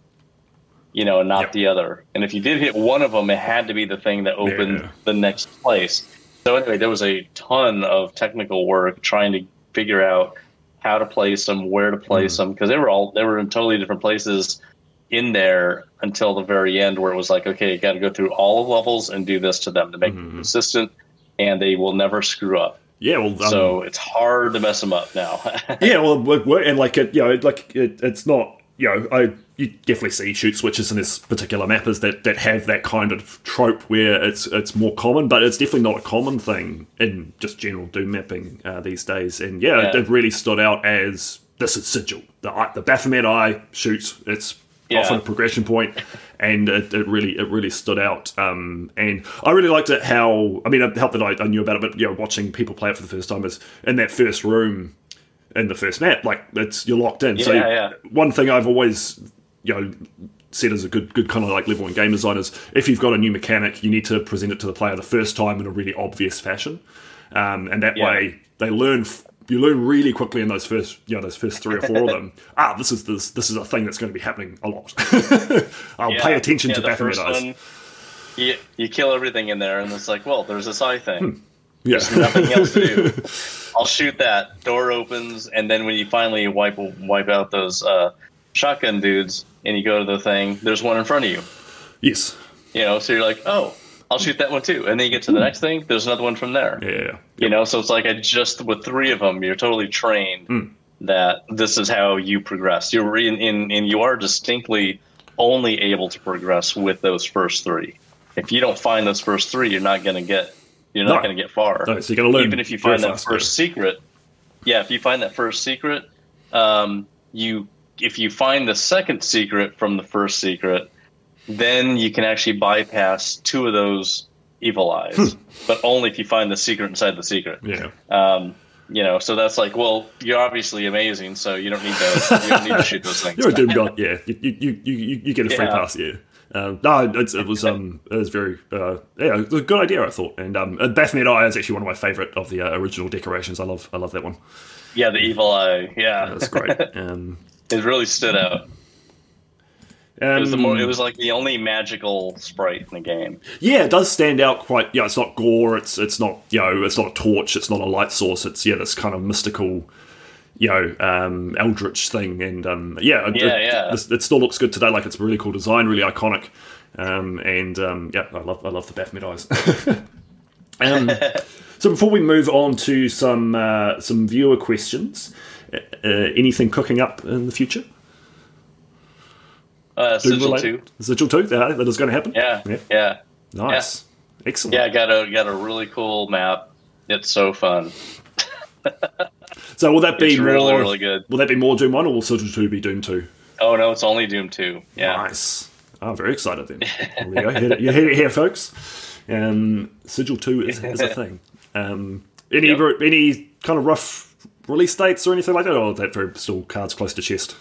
You know, and not yep. the other. And if you did hit one of them, it had to be the thing that opened yeah. the next place. So anyway, there was a ton of technical work trying to figure out how to place them, where to place mm. them, because they were all they were in totally different places in there until the very end, where it was like, okay, you got to go through all the levels and do this to them to make mm-hmm. them consistent, and they will never screw up. Yeah, well, um, so it's hard to mess them up now. yeah, well, and like it, you know, like it, it's not you know, I you definitely see shoot switches in this particular mappers that, that have that kind of trope where it's it's more common, but it's definitely not a common thing in just general Doom mapping uh, these days. And yeah, Yeah. It, it really stood out as this is sigil. The the Baphomet eye shoots. It's Yeah. often a progression point, and it, it really it really stood out. Um, and I really liked it how I mean it helped that I, I knew about it, but you know, watching people play it for the first time is in that first room in the first map, like it's you're locked in. so Yeah, yeah. one thing I've always you know said as a good good kind of like level one game design is if you've got a new mechanic, you need to present it to the player the first time in a really obvious fashion, um, and that Yeah. way they learn. F- you learn really quickly in those first, you know, those first three or four of them. Ah, this is this this is a thing that's going to be happening a lot. I'll Yeah. pay attention Yeah, to Baphomet first eyes. one, You, you kill everything in there, and it's like, well, there's this eye thing. Yeah, Nothing else to do. I'll shoot that. Door opens, and then when you finally wipe wipe out those uh, shotgun dudes, and you go to the thing, there's one in front of you. yes, You know, so you're like, oh, I'll shoot that one too. And then you get to the next thing, there's another one from there. yeah, yeah. You know, so it's like I just with three of them, you're totally trained Hmm. that this is how you progress. You're in, in and you are distinctly only able to progress with those first three. If you don't find those first three, you're not going to get you're not No. going to get far. No, so you got to learn. Even if you find that first secret, yeah, if you find that first secret, um, you if you find the second secret from the first secret, then you can actually bypass two of those evil eyes, but only if you find the secret inside the secret. Yeah. Um, you know, so that's like, well, you're obviously amazing, so you don't need to you don't need to shoot those things. You're a Doom god, yeah. You you, you, you, you get a free Yeah. pass, yeah. Um, no, it's, it was um, it was very uh, yeah, it was a good idea, I thought. And um, Baphomet Eye is actually one of my favourite of the uh, original decorations. I love I love that one. Yeah, the evil eye. Yeah, That's great. Um, it really stood out. It was the um, more, it was like the only magical sprite in the game. yeah, it does stand out quite. Yeah, it's not gore. It's it's not you know it's not a torch. It's not a light source. It's yeah this kind of mystical. You know, um, eldritch thing, and um, yeah, it, Yeah, it, yeah. It, it still looks good today. Like it's a really cool design, really iconic, um, and um, yeah, I love I love the Baphomet eyes. um, so before we move on to some uh, some viewer questions, uh, anything cooking up in the future? Uh, Doom Sigil related? two. Sigil two, yeah, that is going to happen. Yeah, yeah, yeah, nice, excellent. yeah. Got a got a really cool map. It's so fun. So will that be It's more? really really good. Will that be more Doom one, or will Sigil two be Doom two? Oh no, it's only Doom two. Yeah. Nice. I'm very excited then. There we go. You heard it- You heard it here, folks. Um, Sigil 2 is, is a thing. Um, any Yep. any kind of rough release dates or anything like that? Or that very still cards close to chest?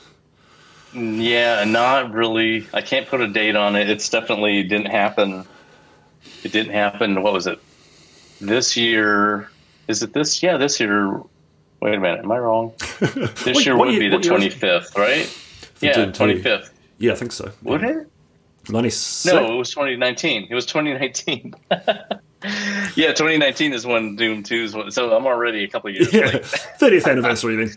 Yeah, not really. I can't put a date on it. It's definitely didn't happen. It didn't happen. What was it? This year? Is it this? Yeah, this year. Wait a minute. Am I wrong? This Wait, year would year- be the what year is twenty fifth, right? Yeah, twenty fifth. Yeah, I think so. Would it? 96? No, it was 2019. It was 2019. yeah, 2019 is when Doom 2 is. When, so I'm already a couple years Yeah, late. 30th anniversary then.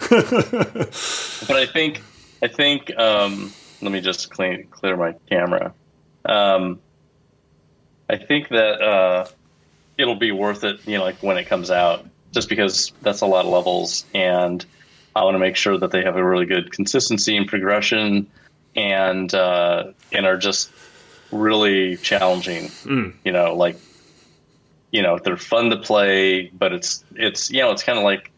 But I think I think um, let me just clean, clear my camera. Um, I think that uh, it'll be worth it, you know, like when it comes out, just because that's a lot of levels, and I want to make sure that they have a really good consistency and progression, and uh, and are just really challenging. You know, like you know they're fun to play, but it's it's you know it's kind of like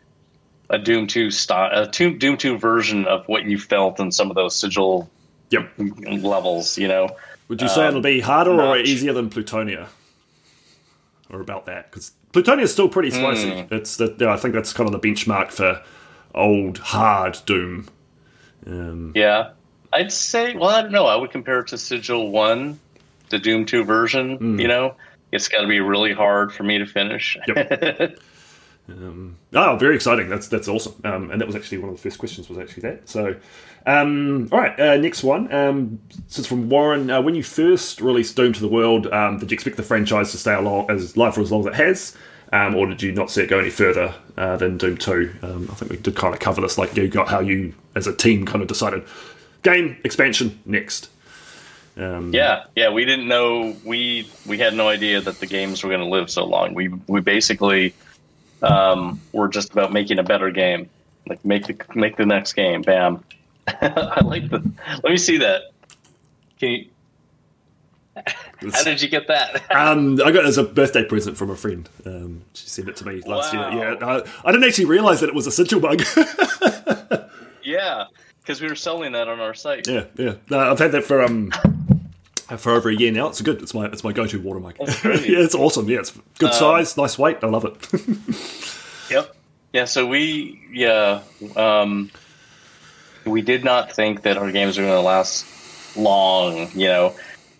a Doom two style, a Doom Doom two version of what you felt in some of those sigil yep. levels. You know, Would you say Um, it'll be harder or easier than Plutonia? Or about that? Because Plutonia is still pretty spicy. Hmm. It's the, I think that's kind of the benchmark for old, hard Doom. Um, yeah, I'd say. Well, I don't know. I would compare it to Sigil one, the Doom two version. Hmm. You know, it's got to be really hard for me to finish. Yep. Oh, very exciting! That's that's awesome. Um, and that was actually one of the first questions. Was actually that. So, um, all right. Uh, next one. Um, this is from Warren. Uh, when you first released Doom to the world, um, did you expect the franchise to stay along as live for as long as it has, um, or did you not see it go any further uh, than Doom Two? Um, I think we did kind of cover this. Like you got how you, as a team, kind of decided game expansion next. Um, Yeah, yeah, we didn't know we we had no idea that the games were going to live so long. We we basically um, were just about making a better game, like make the make the next game, bam, I like the. Let me see that. Can you? How did you get that? Um, I got it as a birthday present from a friend. Um, she sent it to me last Wow. year. Yeah, I, I didn't actually realize that it was a sigil bug. yeah, because we were selling that on our site. yeah, yeah. No, I've had that for um for over a year now. It's good. It's my it's my go-to water mic. Yeah, it's awesome. Yeah, it's good size, nice weight. I love it. Yep. Yeah. So we yeah um, we did not think that our games were going to last long. You know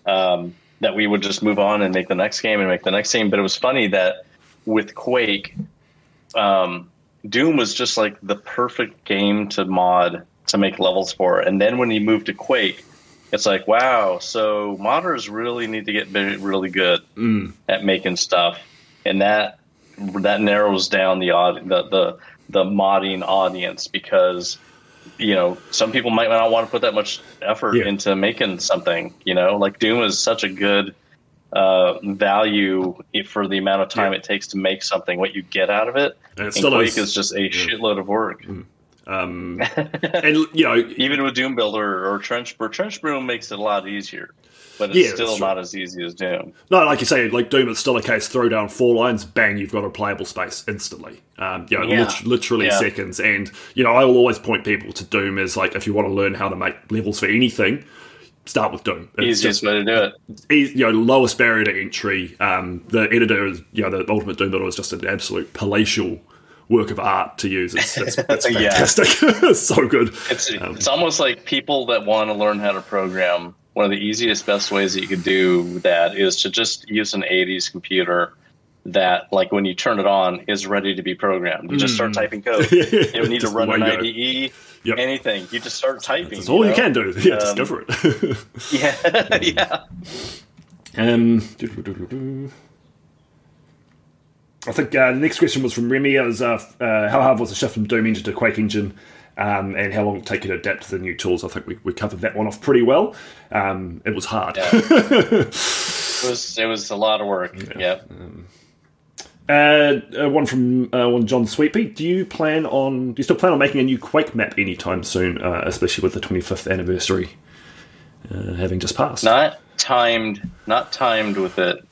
um, that we would just move on and make the next game and make the next game. But it was funny that with Quake, um, Doom was just like the perfect game to mod to make levels for. And then when you moved to Quake, it's like wow. So modders really need to get really good at making stuff, and that that narrows down the the the the modding audience because you know some people might not want to put that much effort Yeah. into making something. You know, like Doom is such a good uh, value for the amount of time Yeah. it takes to make something. What you get out of it, And it and Quake is. is just a shitload of work. Um, and you know, Even with Doom Builder or TrenchBroom, Trench Brew makes it a lot easier, but it's Yeah, still not as easy as Doom. No, like you say, like Doom, it's still a case. Throw down four lines, bang, you've got a playable space instantly. Um, you know, Yeah. lit- literally Yeah. seconds. And you know, I will always point people to Doom as like if you want to learn how to make levels for anything, start with Doom. It's Easiest just way to do it. you know lowest barrier to entry. Um, the editor is you know the Ultimate Doom Builder is just an absolute palatial work of art to use. It's, it's, it's Yeah. fantastic. it's so good. It's Um, it's almost like people that want to learn how to program. One of the easiest, best ways that you could do that is to just use an '80s computer that, like, when you turn it on, is ready to be programmed. You just start typing code. You don't need to Mm. Run an go. IDE, Yep. anything. You just start typing. That's all you know? can do. Yeah, just Um, go for it. Yeah, yeah. Um. I think uh, the next question was from Remy. It was uh, uh, how hard was the shift from Doom engine to Quake engine, um, and how long did it take you to adapt to the new tools? I think we, we covered that one off pretty well. Um, it was hard. Yeah. It was it was a lot of work. Yeah. Uh, uh, one from uh, one John Sweepy. Do you plan on? Do you still plan on making a new Quake map anytime soon? Uh, especially with the 25th anniversary uh, having just passed. Not timed. Not timed with it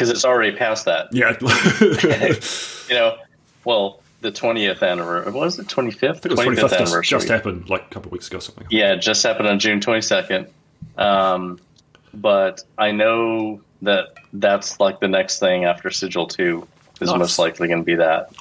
because it's already past that. Yeah. You know, well, the twentieth anniversary. What was it? Twenty fifth. I think it was 25th just, anniversary. just happened like a couple of weeks ago something. Yeah, it just happened on June 22nd. Um, but I know that that's like the next thing after Sigil 2 is Nice. most likely going to be that.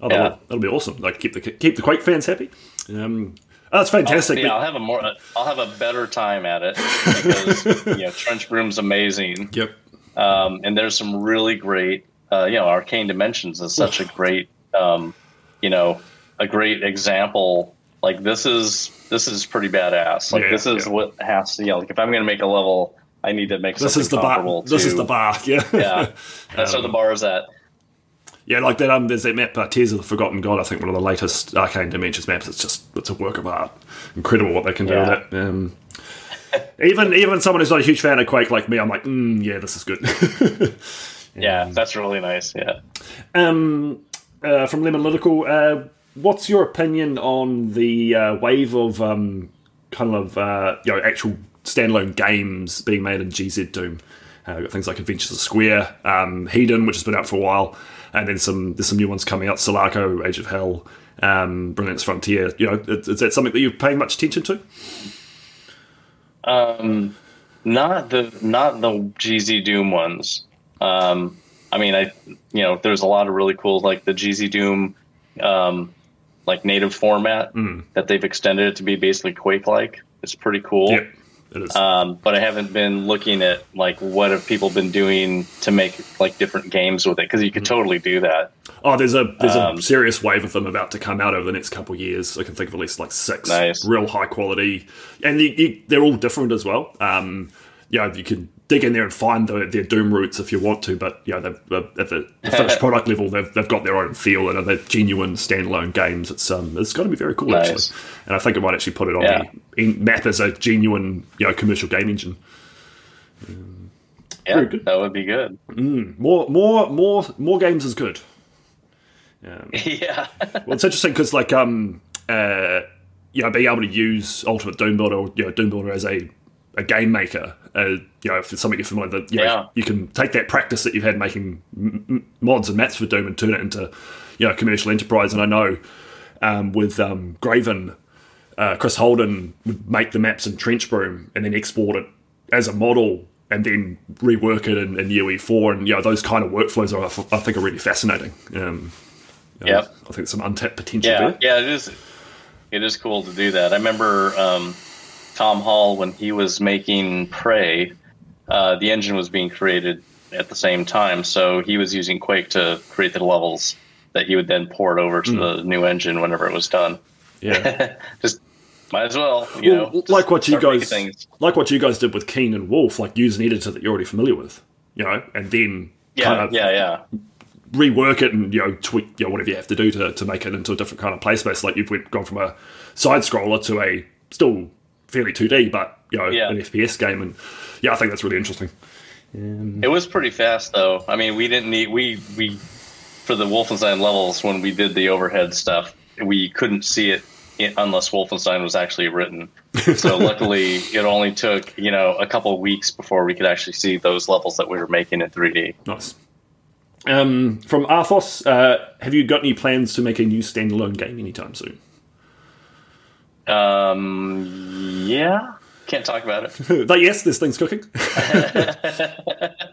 Oh, that'll, Yeah. that'll be awesome. Like keep the keep the Quake fans happy. Um, oh, that's fantastic. Yeah, I'll have a more, I'll have a better time at it because you know TrenchBroom's amazing, Yep. Um, and there's some really great, uh, you know, Arcane Dimensions is such a great, um, you know, a great example. Like this is this is pretty badass. Like Yeah, this is yeah. what has to, you know, like if I'm going to make a level, I need to make This something is the bar. comparable This is the bar. Yeah. yeah, that's where the bar is at. Yeah, like that. Um, there's that map, uh, Tears of the Forgotten God. I think one of the latest Arcane Dimensions maps. It's just it's a work of art. Incredible what they can do Yeah. with it. Um, even even someone who's not a huge fan of Quake like me, I'm like, mm, yeah, this is good. Yeah, that's really nice. Yeah. um, uh, from Lemon Lyrical, uh, what's your opinion on the uh, wave of um, kind of uh, you know actual standalone games being made in GZ Doom? Uh, we've got things like Adventures of Square, um, Hedon, which has been out for a while, and then some there's some new ones coming out: Selaco, Age of Hell, um, Brilliance Frontier. You know, is, is that something that you're paying much attention to? Um, not the not the GZ Doom ones. Um, I mean, I you know, there's a lot of really cool like the GZ Doom, um, like native format that they've extended it to be basically Quake like. It's pretty cool. Yep, it is. Um, but I haven't been looking at like what have people been doing to make like different games with it because you could totally do that. Oh, there's a there's Um, a serious wave of them about to come out over the next couple of years. I can think of at least like six Nice. real high quality, and you, they're all different as well. Um, you know, you can dig in there and find the, their Doom roots if you want to, but you know, they've, they've- at the, the finished product level, they've, they've got their own feel and they're genuine standalone games. It's um, it's going to be very cool Nice. actually, and I think it might actually put it on Yeah. the in, map as a genuine you know commercial game engine. Yeah, that would be good. More more more more games is good. yeah. Well, it's interesting because like um uh you know, being able to use Ultimate Doom Builder or you know, Doom Builder as a, a game maker, uh, you know, if it's something you're familiar with, you, know, Yeah. you can take that practice that you've had making m- m- mods and maps for Doom and turn it into, you know, commercial enterprise. And I know um, with um, Graven, uh, Chris Holden would make the maps in TrenchBroom and then export it as a model and then rework it in, in UE4. And, you know, those kind of workflows are, I think, are really fascinating. Um, you know, Yep. I think there's some untapped potential Yeah, there. yeah, it is. It is cool to do that. I remember um, Tom Hall when he was making Prey. Uh, the engine was being created at the same time, so he was using Quake to create the levels that he would then port over to the new engine whenever it was done. Yeah. Just might as well, you Well, know. like what you guys, like what you guys did with Keen and Wolf, like use an editor that you're already familiar with, you know, and then Yeah, kind of yeah, yeah. Rework it and you know tweak, you know, whatever you have to do to, to make it into a different kind of play space. Like you've went, gone from a side scroller to a still fairly 2D, but you know, Yeah. an FPS game, and yeah, I think that's really interesting. It was pretty fast, though. I mean, we didn't need we we for the Wolfenstein levels when we did the overhead stuff, we couldn't see it unless Wolfenstein was actually written. So luckily, it only took you know a couple of weeks before we could actually see those levels that we were making in 3D. Nice. Um, from Arthos, uh, have you got any plans to make a new standalone game anytime soon? Um, yeah, can't talk about it. but yes, this things cooking.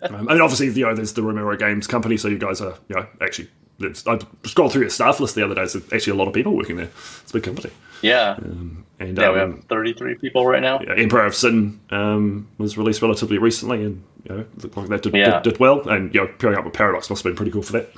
um, and obviously, you know, there's the Romero Games company, so you guys are, you know, actually. I scrolled through your staff list the other day. There's actually a lot of people working there. It's a big company. Yeah, And yeah, we um, have 33 people right now. yeah, Empire of Sin um, was released relatively recently, and you know, looked like that did, Yeah. did, did well. And you know, pairing up with Paradox must have been pretty cool for that.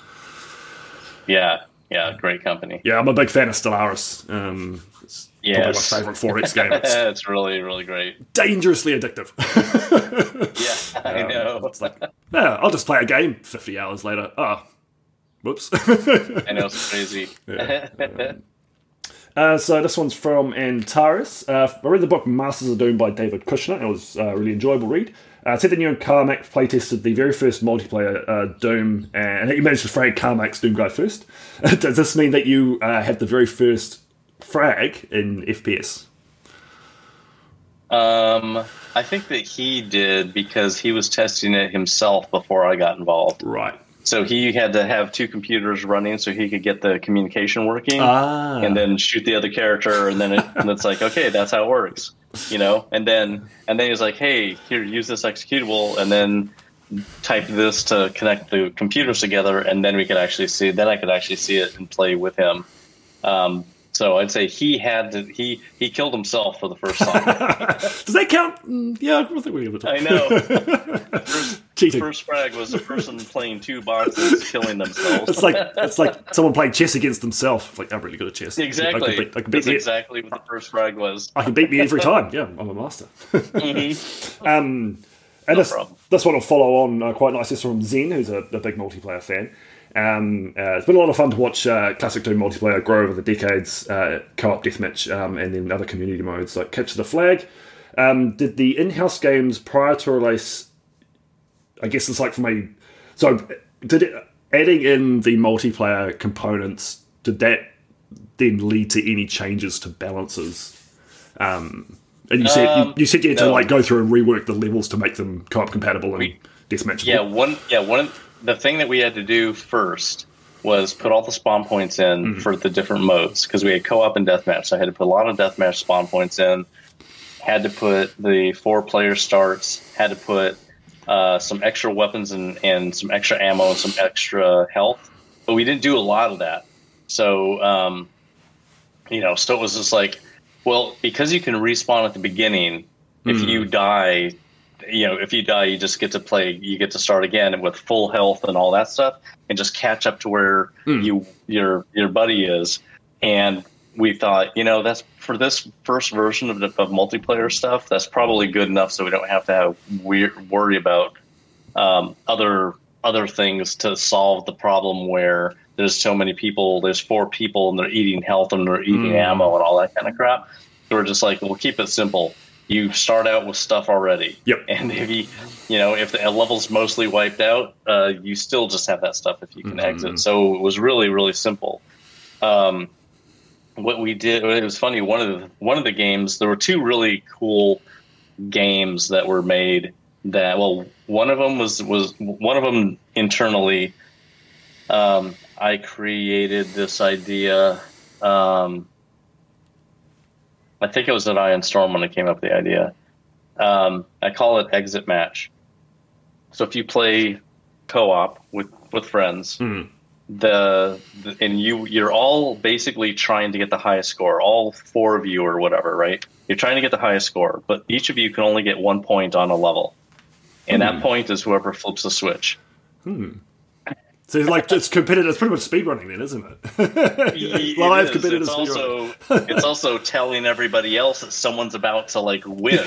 Yeah, yeah, great company. Yeah, I'm a big fan of Stellaris. Um, it's Yes. probably my favorite 4X game. It's it's really, really great. dangerously addictive. Yeah, I know. It's like, yeah, I'll just play a game 50 hours later. Oh, whoops. I know it's crazy. Uh, so this one's from Antares. Uh, I read the book Masters of Doom by David Kushner. It was a really enjoyable read. Uh, it said that you and Carmack playtested the very first multiplayer uh, Doom, and you managed to frag Carmack's Doom guy first. Does this mean that you uh, had the very first frag in FPS? Um, I think that he did because he was testing it himself before I got involved. Right. So he had to have two computers running so he could get the communication working, Ah. and then shoot the other character, and then it, and it's like, okay, that's how it works, you know. And then and then he's like, hey, here, use this executable, and then type this to connect the computers together, and then we could actually see. Then I could actually see it and play with him. Um, so I'd say he had to. He he killed himself for the first time. Does that count? Mm, yeah, I think we're able to. I know. First, Cheating. first frag was a person playing two boxes, killing themselves. It's like it's like someone playing chess against themselves. It's like I'm really good at chess. I exactly. can beat, I can beat That's me. exactly what the first frag was. I can beat me every time. Yeah, I'm a master. um, and this, problem. this one will follow on uh, quite nicely from Zen, who's a, a big multiplayer fan. Um, uh, it's been a lot of fun to watch uh, classic Doom multiplayer grow over the decades, uh, co-op deathmatch, um, and then other community modes like Capture the Flag. Um, did the in-house games prior to release? I guess it's like for a so did it adding in the multiplayer components? Did that then lead to any changes to balances? Um, and you said you, Um, you said you had to like go through and rework the levels to make them co-op compatible and deathmatchable. Yeah, one. Yeah, one. The thing that we had to do first was put all the spawn points in Mm-hmm. for the different modes because we had co-op and deathmatch. So I had to put a lot of deathmatch spawn points in. Had to put the four player starts. Had to put uh, some extra weapons and, and some extra ammo and some extra health. But we didn't do a lot of that. So um, you know, so it was just like, well, because you can respawn at the beginning. If you die, you know, if you die, you just get to play. You get to start again with full health and all that stuff, and just catch up to where you your your buddy is. And we thought, you know, that's for this first version of, the, of multiplayer stuff. That's probably good enough, so we don't have to have weird, worry about um, other other things to solve the problem where there's so many people. There's four people, and they're eating health and they're eating ammo and all that kind of crap. So we're just like, we'll keep it simple. You start out with stuff already. Yep. And if you, you know, if the level's mostly wiped out, uh, you still just have that stuff if you can exit. So it was really, really simple. Um, what we did it was funny one of the one of the games there were two really cool games that were made that well one of them was was one of them internally um, i created this idea um, i think it was an Ion Storm when i came up with the idea. Um, i call it exit match. So if you play co-op with with friends Mm. the, the and you you're all basically trying to get the highest score all four of you or whatever right? You're trying to get the highest score but each of you can only get one point on a level. And that point is whoever flips the switch So it's like it's competitive. It's pretty much speedrunning, then, isn't it? It Live is. competitive it's speedrunning. also it's also telling everybody else that someone's about to like win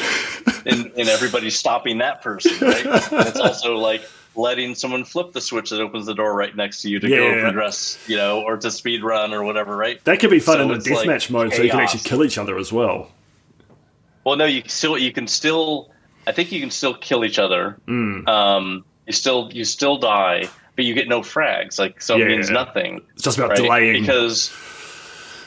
and, and everybody's stopping that person right and it's also like letting someone flip the switch that opens the door right next to you to go Yeah. progress you know or to speed run or whatever right That could be fun So in a it's like deathmatch mode, so you can actually kill each other as well. Well, no, you can still you can still I think you can still kill each other. Mm. Um, you still you still die, but you get no frags. Like so, Yeah. it means nothing. It's just about Right? delaying. because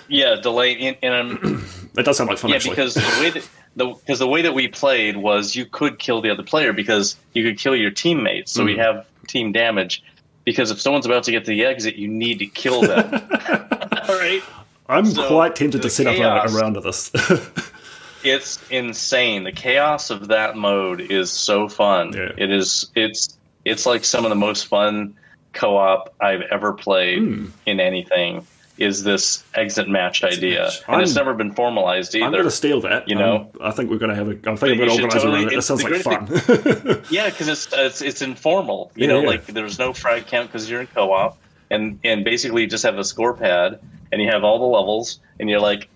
yeah, delay and, and um, that does sound like fun, yeah, actually. because the way that the because the way that we played was you could kill the other player because you could kill your teammates. So we Mm. have team damage. Because if someone's about to get to the exit, you need to kill them. All right. I'm so quite tempted to set up a, a round of this. it's insane. The chaos of that mode is so fun. Yeah. It is it's it's like some of the most fun co-op I've ever played Hmm. in anything. Is this exit match idea? match. And it's I'm- never been formalized either. I'm going to steal that. You know? Um, I think we're going to have a. I think I'm going to organise totally- round. That it's sounds like fun. Yeah, because it's, it's it's informal. You Yeah, know, yeah. like there's no frag count because you're in co-op, and and basically you just have a score pad, and you have all the levels, and you're like,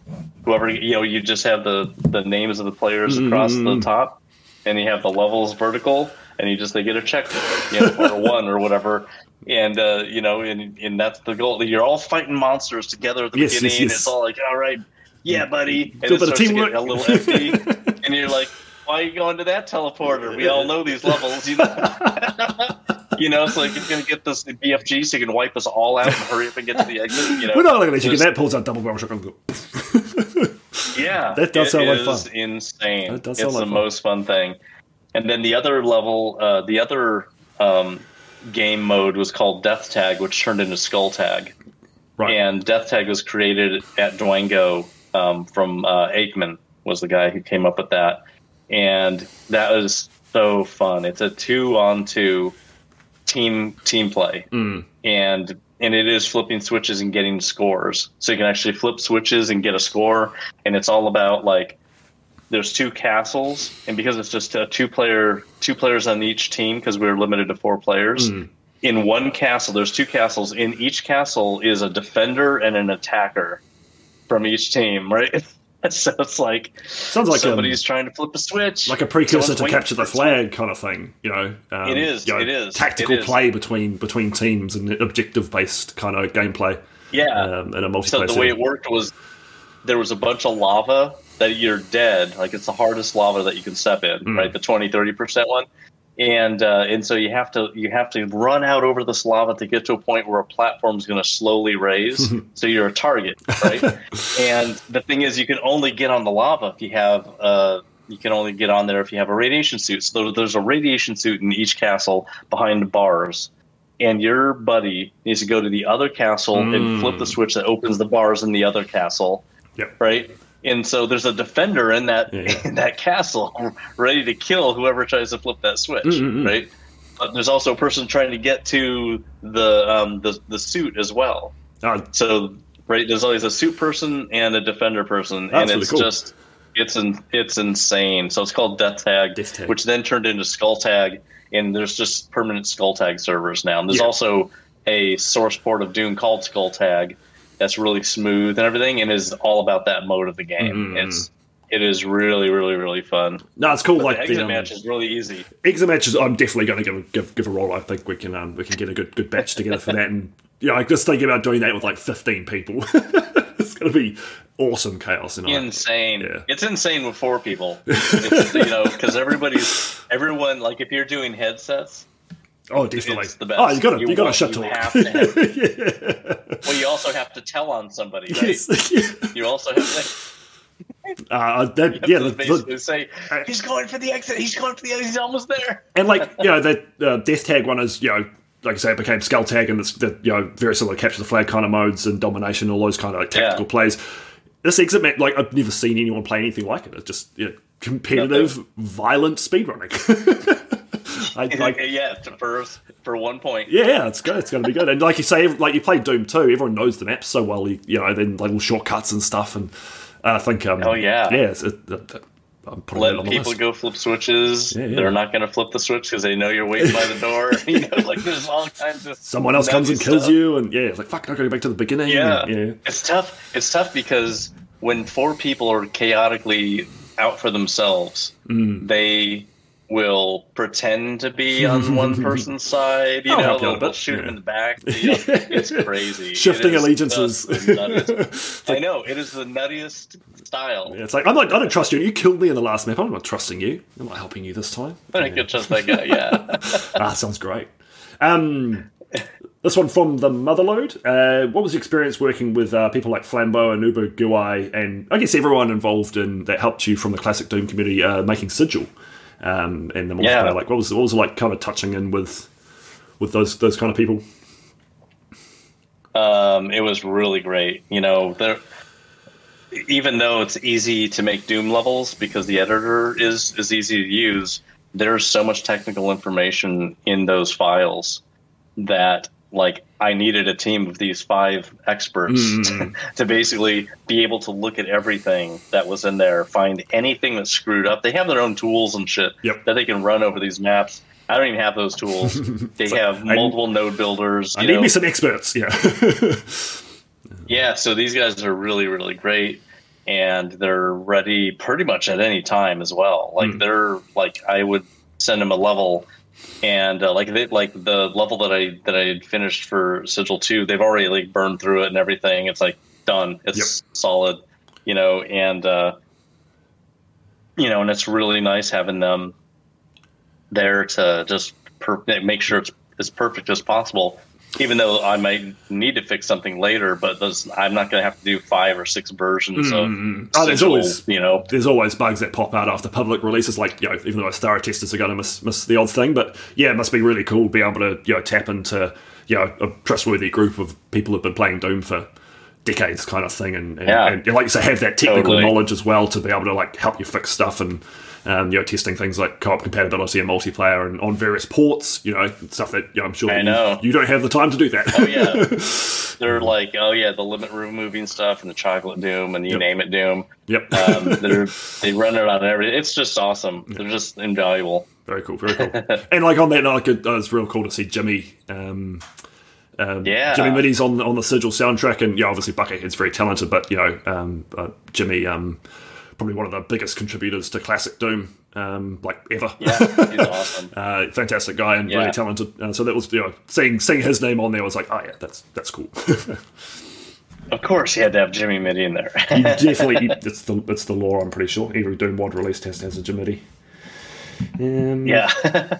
whoever you know, you just have the the names of the players across the Mm. top, and you have the levels vertical, and you just they get a check, you know, or a one or whatever. And uh, you know, and and that's the goal. You're all fighting monsters together at the Yes, yes, beginning. yes. It's all like, all right, yeah, buddy. And a it starts teamwork. a little empty, and you're like, why are you going to that teleporter? We all know these levels, you know. you know, it's like you're gonna get this BFG so you can wipe us all out and hurry up and get to the exit. You know, We're not looking at you. Just- That pulls out double barrel shotgun. yeah, That does sound like is fun. Insane. That does it's sound like the fun. most fun thing. And then the other level, uh, the other um, game mode was called Death Tag, which turned into Skull Tag. Right. And Death Tag was created at Dwango um, from uh, Aikman was the guy who came up with that, and that was so fun. It's a two on two team team play, Mm. and and it is flipping switches and getting scores. So you can actually flip switches and get a score, and it's all about like there's two castles, and because it's just a two player two players on each team because we are limited to four players. Mm. In one castle, there's two castles. In each castle is a defender and an attacker from each team, right? so it's like Sounds like um, somebody's trying to flip a switch, like a precursor to capture the flag kind of thing. You know, um, It is, you know, it is, tactical it is. play between between teams and objective based kind of gameplay Yeah, um, in a multiplayer. So the way it worked was there was a bunch of lava that you're dead. Like it's the hardest lava that you can step in, Mm. right? The 20, 30 percent one. And uh, and so you have to you have to run out over this lava to get to a point where a platform is going to slowly raise. so you're a target, right? and the thing is, you can only get on the lava if you have uh, you can only get on there if you have a radiation suit. So there's a radiation suit in each castle behind the bars. And your buddy needs to go to the other castle Mm. and flip the switch that opens the bars in the other castle Yep. right? And so there's a defender in that Yeah. in that castle ready to kill whoever tries to flip that switch, Mm-mm-mm. right? But there's also a person trying to get to the um, the the suit as well. Oh, So right, there's always a suit person and a defender person, That's and really it's cool. just it's in, it's insane. So it's called Death Tag, Death Tag. which then turned into Skull Tag, and there's just permanent Skull Tag servers now. And there's Yeah. also a source port of Doom called Skull Tag that's really smooth and everything, and is all about that mode of the game. Mm. It's it is really really really fun. no, it's cool. But like the exit um, match is really easy. exit matches. I'm definitely going to give, give give a roll. I think we can um, we can get a good good batch together for that. And yeah, I just thinking about doing that with like 15 people. it's going to be awesome chaos. And insane. Yeah. It's insane with four people. It's, you know, because everybody's everyone like if you're doing headsets, Oh, definitely. It's the best. Oh, you got to you, got to shut you talk. have to have- yeah. Also have to tell on somebody, right? Yes. You also have to, Uh, that, have yeah, to the- the- basically say, he's going for the exit, he's going for the exit, he's almost there. and like you know that uh, death tag one is you know like I say it became skull tag and it's the you know very similar capture the flag kind of modes and domination all those kind of like tactical Yeah. plays. This exit map like I've never seen anyone play anything like it. It's just you know, competitive, violent speedrunning. I like yeah, for, for one point. Yeah, yeah, it's good. It's going to be good. And like you say, like you play Doom 2, everyone knows the maps so well. You, you know, then like little shortcuts and stuff. And uh, I think, um, Oh, yeah. yeah. It's, it, it, I'm putting Let on people go flip switches. Yeah, yeah. They're not going to flip the switch because they know you're waiting by the door. you know, like there's all kinds of Someone else comes and nutty kills you, and yeah, it's like fuck. I got to go back to the beginning. Yeah. and, yeah. It's tough. It's tough because when four people are chaotically out for themselves, Mm. they will pretend to be on one person's side. You I'll know, they'll, they'll shoot yeah. him in the back. You know, it's crazy. Shifting is allegiances. I know it is the nuttiest style. Yeah, it's like I'm not. I don't trust you. You killed me in the last map. I'm not trusting you. I'm not helping you this time. I it's just that guy. Yeah. ah, sounds great. Um, this one from the Motherload. Uh, what was your experience working with uh, people like Flambeau and Ubergewei, and I guess everyone involved in that helped you from the classic Doom community uh, making Sigil um, and the multiplayer? Yeah. Like, what was what was it like, kind of touching in with with those those kind of people? Um, it was really great. You know, there. Even though it's easy to make Doom levels because the editor is is easy to use, there's so much technical information in those files that like I needed a team of these five experts Mm. to basically be able to look at everything that was in there, find anything that's screwed up. They have their own tools and shit Yep. that they can run over these maps. I don't even have those tools. They like, have I- multiple node builders. I you need me some experts. Yeah. Yeah, so these guys are really, really great, and they're ready pretty much at any time as well. Like Hmm. they're like I would send them a level, and uh, like they like the level that I that I had finished for Sigil two, they've already like burned through it and everything. It's like done. It's solid, you know, and uh, you know, and it's really nice having them there to just per- make sure it's as perfect as possible. Even though I might need to fix something later, but those, I'm not going to have to do five or six versions Mm, of. oh, there's always- you know, there's always bugs that pop out after public releases. Like you know, even though our Star testers are going to miss miss the odd thing, but yeah, it must be really cool to be able to you know tap into you know a trustworthy group of people who've been playing Doom for decades, kind of thing, and, and, Yeah. and like you say, have that technical Totally. knowledge as well to be able to like help you fix stuff and. Um, you know, testing things like co-op compatibility and multiplayer, and on various ports. You know, stuff that you know, I'm sure I you- know. You, don't have the time to do that. Oh yeah, they're like, oh yeah, the limit removing stuff and the chocolate doom and you Yep. name it doom. yep. Um, they're they run it on everything. It's just awesome. They're just invaluable. Very cool, very cool. and like on that note, it, was real cool to see Jimmy, um, um, Yeah. Jimmy MIDIs on on the Sigil soundtrack, and yeah, obviously Buckethead's very talented, but you know, um, uh, Jimmy, um, probably one of the biggest contributors to classic Doom, um, like ever. Yeah, he's awesome. Uh, fantastic guy and Yeah. really talented. Uh, so that was you know seeing seeing his name on there was like, oh yeah, that's that's cool. Of course, you had to have Jimmy MIDI in there. you definitely, you, it's the it's the law. I'm pretty sure every Doom mod released has to a Jimmy. MIDI. Um, yeah, I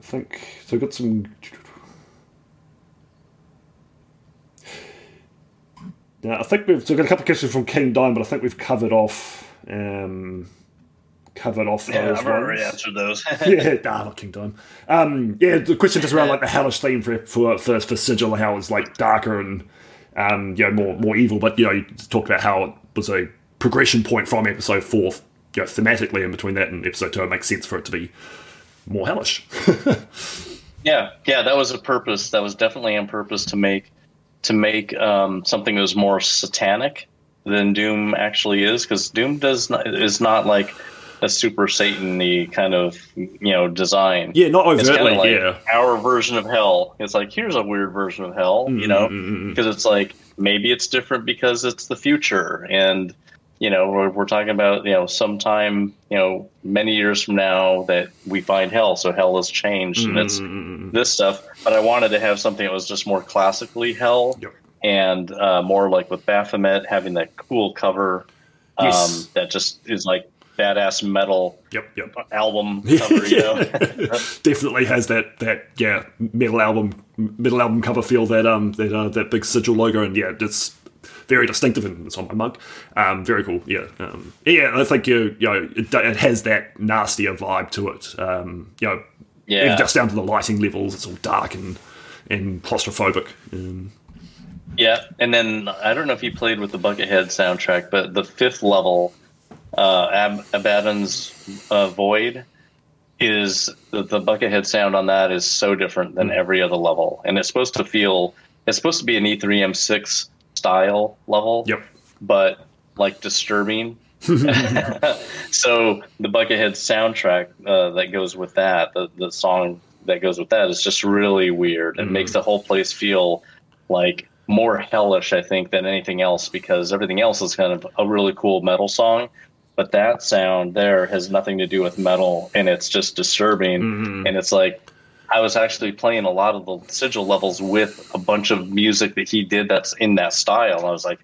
think so. Got some. Now, I think we've so we've got a couple of questions from King Dime, but I think we've covered off um, covered off yeah, those I've already ones. answered those. yeah, nah, not King Dime. Um, yeah, the question just around like the hellish theme for for for, for Sigil, and how it's like darker and um, you know more more evil. But you know, you talked about how it was a progression point from episode four, you know, thematically in between that and episode two. It makes sense for it to be more hellish. Yeah, yeah, that was a purpose. That was definitely on purpose to make to make um, something that was more satanic than Doom actually is, because Doom does not is not like a super Satan-y kind of you know design. Yeah, not overtly. like yeah, our version of hell. It's like here's a weird version of hell, you know, mm-hmm, mm-hmm, mm-hmm. because it's like maybe it's different because it's the future, and you know we're, we're talking about you know sometime you know many years from now that we find hell, so hell has changed, and it's Mm-mm-mm-mm. this stuff. But I wanted to have something that was just more classically hell, Yep. and uh, more like with Baphomet having that cool cover um, Yes. that just is like badass metal Yep, yep. album cover. You know, Definitely has that that yeah metal album metal album cover feel that um that uh, that big sigil logo and yeah it's very distinctive and it's on my mug. Um, very cool. Yeah, um, yeah. I think you you know it, it has that nastier vibe to it. Um, you know, Yeah. just down to the lighting levels. It's all dark and and claustrophobic. Um, Yeah, and then I don't know if you played with the Buckethead soundtrack, but the fifth level, uh, Ab- Abaddon's uh, Void, is the, the Buckethead sound on that is so different than every other level, and it's supposed to feel it's supposed to be an E3M6 style level, yep. but like disturbing. so the Buckethead soundtrack uh, that goes with that, the, the song that goes with that, is just really weird. It makes the whole place feel like more hellish, I think, than anything else because everything else is kind of a really cool metal song. But that sound there has nothing to do with metal, and it's just disturbing. And it's like I was actually playing a lot of the sigil levels with a bunch of music that he did that's in that style. I was like,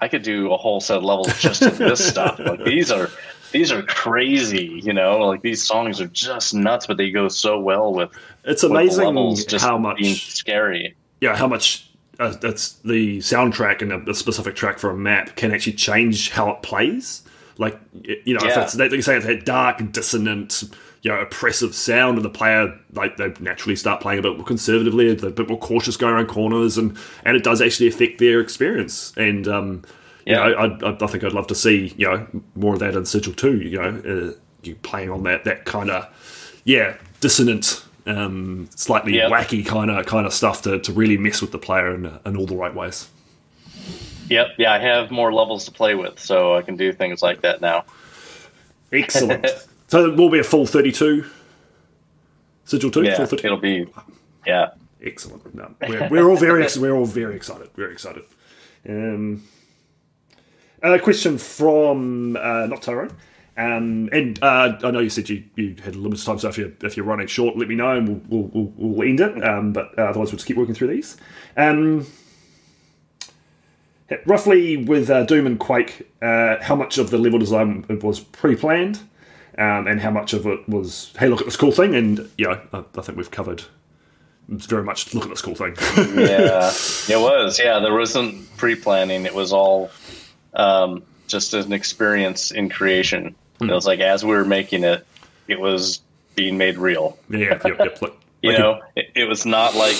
I could do a whole set of levels just of this stuff. Like these are these are crazy, you know. Like these songs are just nuts, but they go so well with It's with amazing levels just how being much scary. yeah how much uh, that's the soundtrack and a, a specific track for a map can actually change how it plays. Like you know, if Yeah. it's they say it's that dark, dissonant, you know, oppressive sound, and the player like they naturally start playing a bit more conservatively, a bit more cautious going around corners, and and it does actually affect their experience. And um, Yeah. you know, I, I, I think I'd love to see you know more of that in Sigil too. You know, uh, you playing on that that kind of yeah dissonant. Um, slightly wacky kind of kind of stuff to, to really mess with the player in, in all the right ways. Yep, yeah, I have more levels to play with, so I can do things like that now. Excellent. so it will be a full 32 sigil 2 Yeah, it'll be yeah. excellent no, we're, we're all very we're all very excited very excited um, a question from uh, not Tyrone um, and uh, I know you said you, you had a limited time, so if you're, if you're running short, let me know and we'll, we'll, we'll, end it. Um, but uh, otherwise, we'll just keep working through these. Um, roughly with uh, Doom and Quake, uh, how much of the level design was pre-planned, um, and how much of it was, hey, look at this cool thing, and you know, I, I think we've covered. It's very much look at this cool thing. Yeah, it was. Yeah, there wasn't pre-planning. It was all um, just an experience in creation. Hmm. It was like as we were making it, it was being made real. yeah, yep, yep. Look, You like know, it, it was not like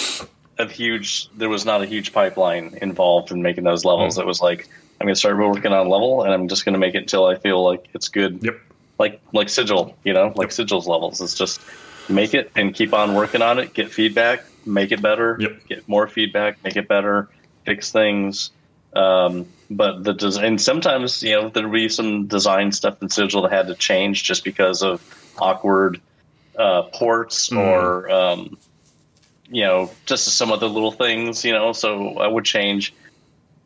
a huge. There was not a huge pipeline involved in making those levels. Hmm. It was like I'm going to start working on a level, and I'm just going to make it until I feel like it's good. Yep. Like like sigil, you know, like sigils levels. It's just make it and keep on working on it. Get feedback, make it better. Yep. Get more feedback, make it better. Fix things. Um, but the des- and sometimes you know there'd be some design stuff in sigil that had to change just because of awkward uh, ports or um, you know just some other little things you know so i would change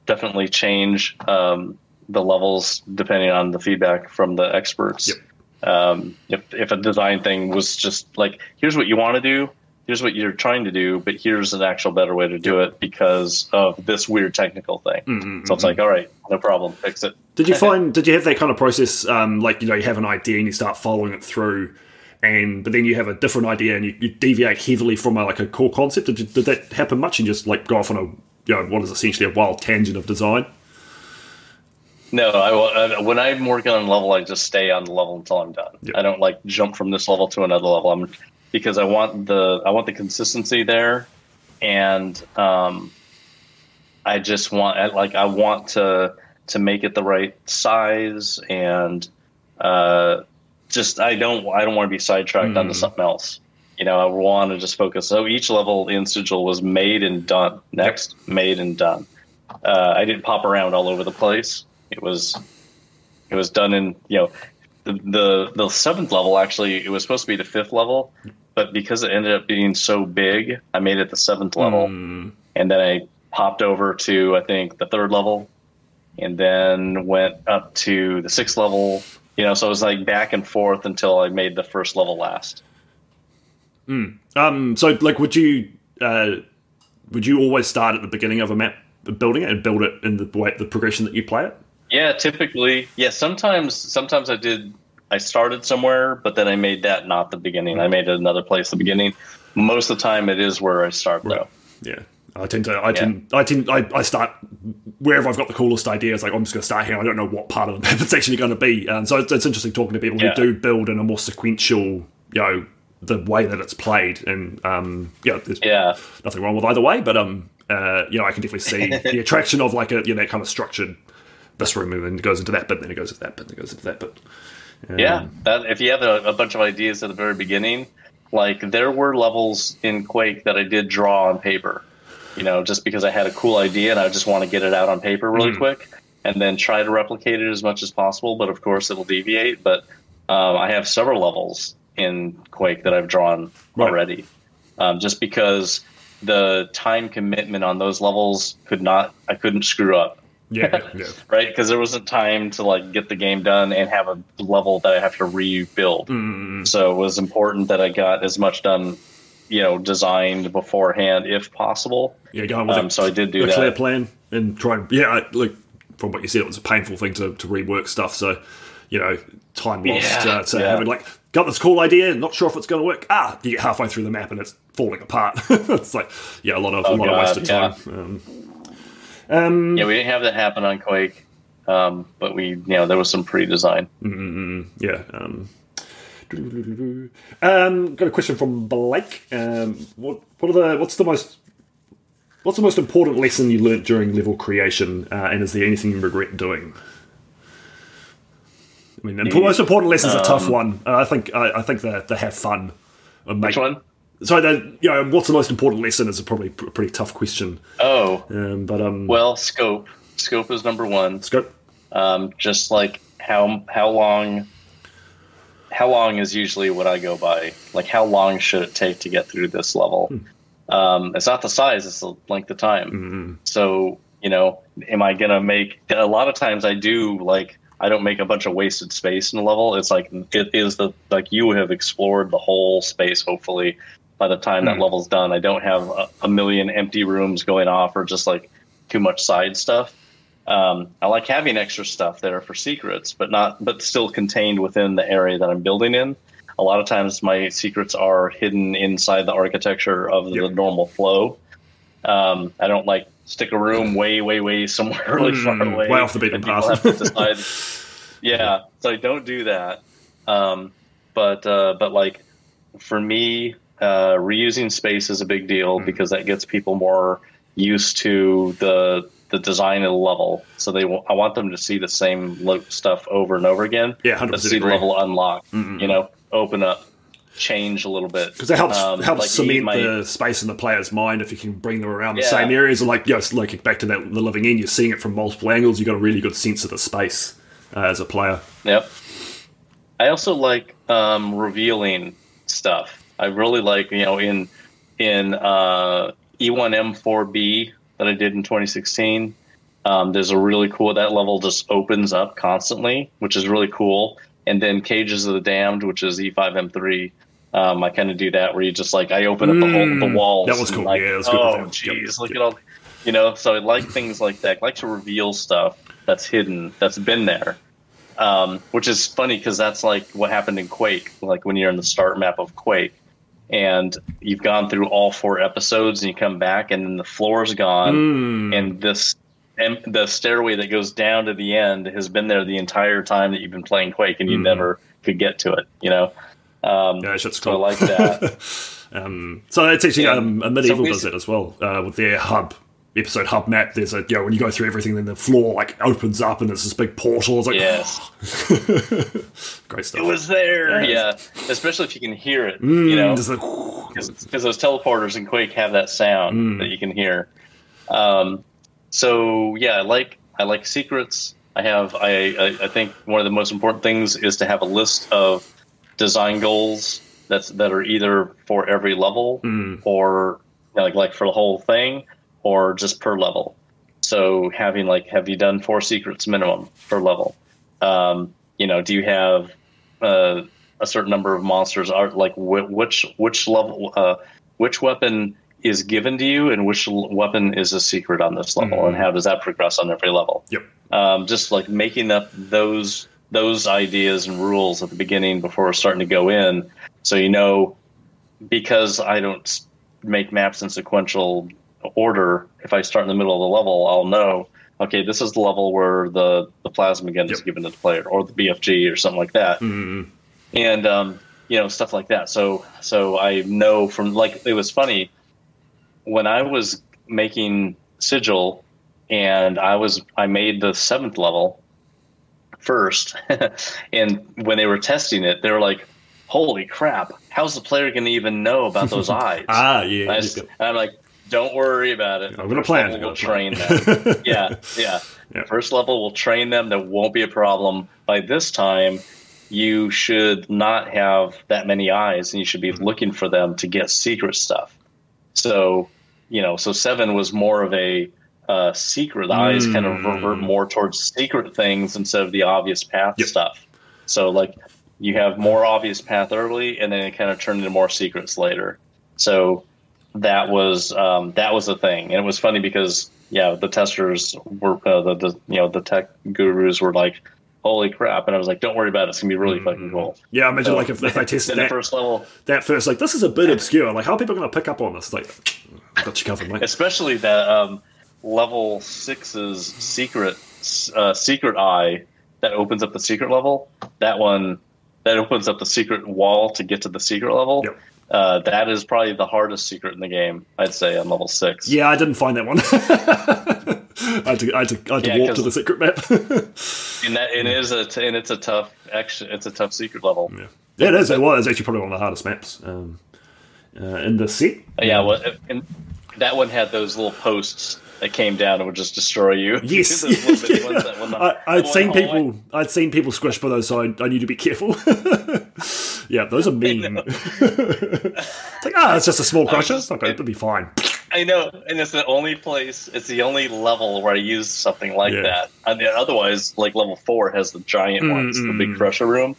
definitely change um, the levels depending on the feedback from the experts Yep. um, if, if a design thing was just like here's what you want to do here's what you're trying to do but here's an actual better way to do it because of this weird technical thing so it's like all right no problem fix it Did you find? Did you have that kind of process? Um, like you know, you have an idea and you start following it through, and but then you have a different idea and you, you deviate heavily from a, like a core concept. Did, you, did that happen much? And just like go off on a you know what is essentially a wild tangent of design? No, I, when I'm working on a level, I just stay on the level until I'm done. Yep. I don't like jump from this level to another level. I'm because I want the I want the consistency there, and um, I just want I- like I want to to make it the right size and uh, just I don't I don't want to be sidetracked onto something else. You know, I want to just focus. So each level in Sigil was made and done. Next, made and done. Uh, I didn't pop around all over the place. It was it was done in you know the the the seventh level actually it was supposed to be the fifth level, but because it ended up being so big, I made it the seventh level, and then I popped over to I think the third level, and then went up to the sixth level. You know, so it was like back and forth until I made the first level last. Um, so like, would you uh, would you always start at the beginning of a map, building it, and build it in the way the progression that you play it? Yeah, typically, yeah. Sometimes, sometimes I did I started somewhere, but then I made that not the beginning. I made it another place the beginning. Most of the time, it is where I start though. Yeah. I tend to, I tend, I tend, I, I start wherever I've got the coolest ideas. Like I'm just going to start here. I don't know what part of the map it's actually going to be. And so it's, it's interesting talking to people Yeah. who do build in a more sequential, you know, the way that it's played. And um, yeah, there's Yeah, nothing wrong with either way. But um, uh, you know, I can definitely see the attraction of like a you know that kind of structured. This room and then it goes into that bit, then it goes into that bit, then it goes into that bit. yeah. That if you have a, a bunch of ideas at the very beginning, like there were levels in Quake that I did draw on paper. You know, just because I had a cool idea and I just want to get it out on paper really quick, and then try to replicate it as much as possible. But of course, it'll deviate. But um, I have several levels in Quake that I've drawn Right. already, um, just because the time commitment on those levels could not, I couldn't screw up Yeah, yeah, right? Because there wasn't time to like get the game done and have a level that I have to rebuild. Mm, So it was important that I got as much done, you know, designed beforehand if possible. yeah, going with Um, a, so I did do a clear plan and try and yeah, I- like from what you said, it was a painful thing to, to rework stuff. So you know, time lost Yeah, uh, to yeah. having like got this cool idea, not sure if it's going to work. Ah, you get halfway through the map and it's falling apart. it's like yeah, a lot of a Oh, lot of God, wasted yeah. time. Um, Yeah, we didn't have that happen on Quake, um, but we, you know, there was some pre-design. Yeah. Um, um, got a question from Blake. Um, what what are the what's the most what's the most important lesson you learnt during level creation, uh, and is there anything you regret doing? I mean, the most important lesson is a tough one. Uh, I think I, I think that they have fun. Make, Which one? So that you know, what's the most important lesson is a probably a pretty tough question. Oh, Um, but um, well, scope. Scope is number one. scope. Um, just like how how long how long is usually what I go by. Like how long should it take to get through this level? Um, it's not the size; it's the length of time. So you know, am I gonna make? A lot of times I do like. I don't make a bunch of wasted space in a level. It's like it is the like you have explored the whole space. Hopefully, by the time that level's done, I don't have a, a million empty rooms going off or just like too much side stuff. Um, I like having extra stuff there for secrets, but not but still contained within the area that I'm building in. A lot of times, my secrets are hidden inside the architecture of the Yep. normal flow. Um, I don't like stick a room way, way, way somewhere really far Mm, away. way off the beaten path. decide. yeah, so I don't do that. Um, but uh, but like for me, uh, reusing space is a big deal Mm. because that gets people more used to the the design of the level. So they wa- I want them to see the same lo- stuff over and over again. Yeah, 100% But see the level unlock. You know, open up, change a little bit because it helps Um, helps like cement my- the space in the player's mind if you can bring them around the same areas. Or like, you know, like back to that the living end, you're seeing it from multiple angles. You got a really good sense of the space uh, as a player. Yep. I also like um, revealing stuff. I really like you know in in uh, E1M4B that I did in 2016. Um, there's a really cool that level just opens up constantly, which is really cool. And then Cages of the Damned, which is E E5M3. Um, I kind of do that where you just like I open up the whole the Mm, walls. that was cool. Like, Yeah, was oh, jeez, look yep. at all. You know, so I like things like that. I like to reveal stuff that's hidden, that's been there um, which is funny because that's like what happened in Quake. Like when you're in the start map of Quake, and you've gone through all four episodes, and you come back, and then the floor's gone, Mm. and this and the stairway that goes down to the end has been there the entire time that you've been playing Quake, and you Mm. never could get to it. You know, um, Yeah, shit's so I like that. um, so it's actually Yeah. um, Amid Evil So does it as well uh, with their hub episode hub map. There's a you know when you go through everything, then the floor like opens up and there's this big portal. It's like yes, great stuff. it was there. Yes. Yeah, especially if you can hear it. Mm, you know, like, because those teleporters in Quake have that sound Mm. that you can hear. Um, so yeah, I like I like secrets. I have I, I I think one of the most important things is to have a list of design goals that's that are either for every level Mm. or you know, like like for the whole thing or just per level. So having like have you done four secrets minimum per level? Um, you know, do you have uh, a certain number of monsters are like wh- which which level uh, which weapon is given to you and which l- weapon is a secret on this level and how does that progress on every level Yep. um, just like making up those those ideas and rules at the beginning before starting to go in, so you know because I don't make maps in sequential order. If I start in the middle of the level, I'll know. Okay, this is the level where the the plasma gun is given to the player, or the BFG, or something like that Mm. and um, you know stuff like that. So so I know from like it was funny when I was making Sigil, and I was I made the seventh level first, and when they were testing it, they were like, "Holy crap! How's the player going to even know about those eyes?" Ah, yeah. I yeah. and I'm like, "Don't worry about it. I'm gonna plan, level We'll gonna train them. yeah, yeah. Yeah. First level, we'll train them. There won't be a problem. By this time, you should not have that many eyes, and you should be Mm-hmm. looking for them to get secret stuff. So, you know, so seven was more of a uh, secret. The eyes kind of Mm. revert more towards secret things instead of the obvious path Yep. stuff. So, like, you have more obvious path early, and then it kind of turned into more secrets later. So that was um, that was a thing, and it was funny because yeah, the testers were uh, the, the you know the tech gurus were like, "Holy crap!" and I was like, "Don't worry about it; it's gonna be really fucking cool." Yeah, I imagine So, like if, if they tested that, first level, that first, like this is a bit obscure. Like how are people going to pick up on this? Like, I've got you covered, mate. especially that um, level six's secret uh, secret eye that opens up the secret level. That one that opens up the secret wall to get to the secret level. Yep. Uh, that is probably the hardest secret in the game, I'd say, on level six. Yeah, I didn't find that one. I had to, I had to, I had to Yeah, walk to the secret map. and that it is a t- and it's a tough action. It's a tough secret level. yeah. yeah, it is. It was actually probably one of the hardest maps um, uh, in the set. Yeah, well, and that one had those little posts that came down and would just destroy you. Yes, bitty ones I, I'd seen went all the way. people. I'd seen people squish by those, so I, I knew to be careful. Yeah, those are mean. it's like, ah, it's just a small crusher. It's not going to be fine. I know, and it's the only place. It's the only level where I use something like Yeah. that. I mean, otherwise, like level four has the giant ones, the big crusher room.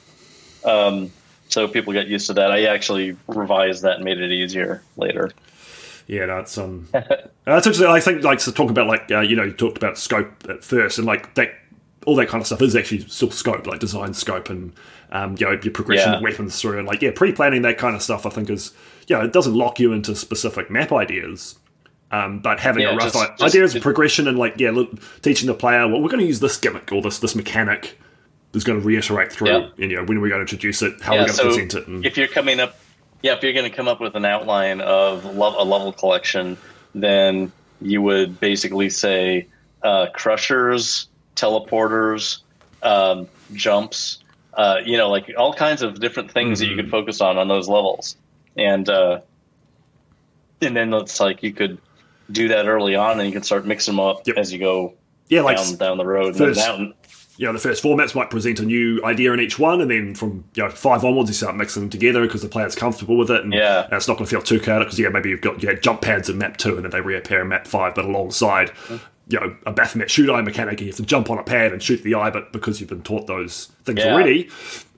Um, so people get used to that. I actually revised that and made it easier later. Yeah, that's um, that's actually I think like to talk about like uh, you know you talked about scope at first and like that all that kind of stuff is actually still scope like design scope and um, you know your progression Yeah. of weapons through and like yeah pre-planning that kind of stuff I think is yeah it doesn't lock you into specific map ideas. Um, but having Yeah, a rough just- i- just- of progression and like yeah, look, teaching the player well we're going to use this gimmick or this this mechanic is going to reiterate through Yeah. and you know when we're going to introduce it how yeah, we're going to so present it and if you're coming up, yeah, if you're going to come up with an outline of lo- a level collection, then you would basically say uh, crushers, teleporters, um, jumps, uh, you know, like all kinds of different things that you Mm-hmm. could focus on on those levels, and uh, and then it's like you could do that early on, and you can start mixing them up Yep. as you go yeah like down down the road. first- and down. you know, the first four maps might present a new idea in each one, and then from you know five onwards, you start mixing them together because the player's comfortable with it, and, Yeah. and it's not going to feel too chaotic because yeah, maybe you've got you had jump pads in map two, and then they reappear in map five, but alongside you know a Baphomet shoot eye mechanic, you have to jump on a pad and shoot the eye, but because you've been taught those things Yeah. already,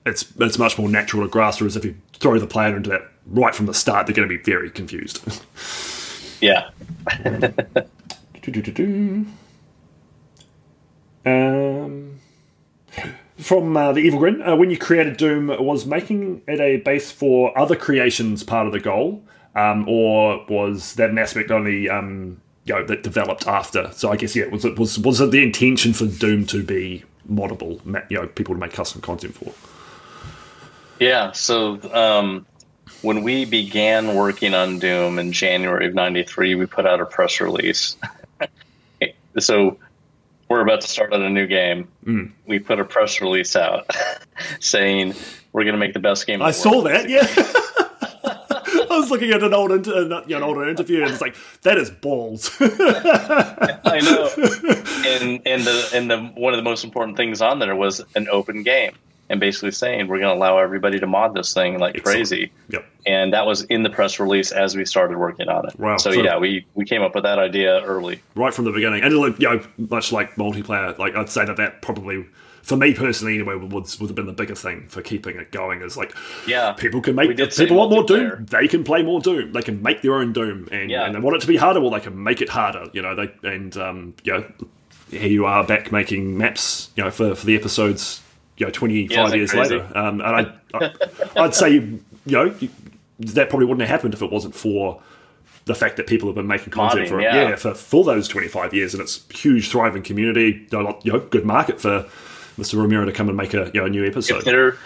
it's it's much more natural to grasp. Whereas if you throw the player into that right from the start, they're going to be very confused. Yeah, Um, from uh, the Evil Grin, uh, when you created Doom, was making it a base for other creations part of the goal, um, or was that an aspect only um, you know that developed after? So I guess yeah, was it was was it the intention for Doom to be moddable, you know, people to make custom content for? Yeah, so um, when we began working on Doom in January of '93, we put out a press release. so we're about to start on a new game. Mm. We put a press release out saying we're going to make the best game. I saw that, yeah. I was looking at an old inter- uh, you know, an older interview, and it's like that is balls. I know. And and the and the one of the most important things on there was an open game, and basically saying we're going to allow everybody to mod this thing like Excellent. crazy. yep. and that was in the press release as we started working on it. Wow. So, So- yeah, we we came up with that idea early. right from the beginning. And you know, much like multiplayer, like I'd say that that probably, for me personally, anyway, would would have been the bigger thing for keeping it going. Is like Yeah, people can make did if say people want more Doom, they can play more Doom. They can make their own Doom, and Yeah. and they want it to be harder, well, they can make it harder. You know, they and um, you know, here you are back making maps. You know, for for the episodes you know, 25 Yeah, years crazy? later. Um, and I, I, I'd say, you know, that probably wouldn't have happened if it wasn't for the fact that people have been making content for yeah. yeah for, for those 25 years, and it's huge, thriving community. You know, good market for Mr. Romero to come and make a you know a new episode. if there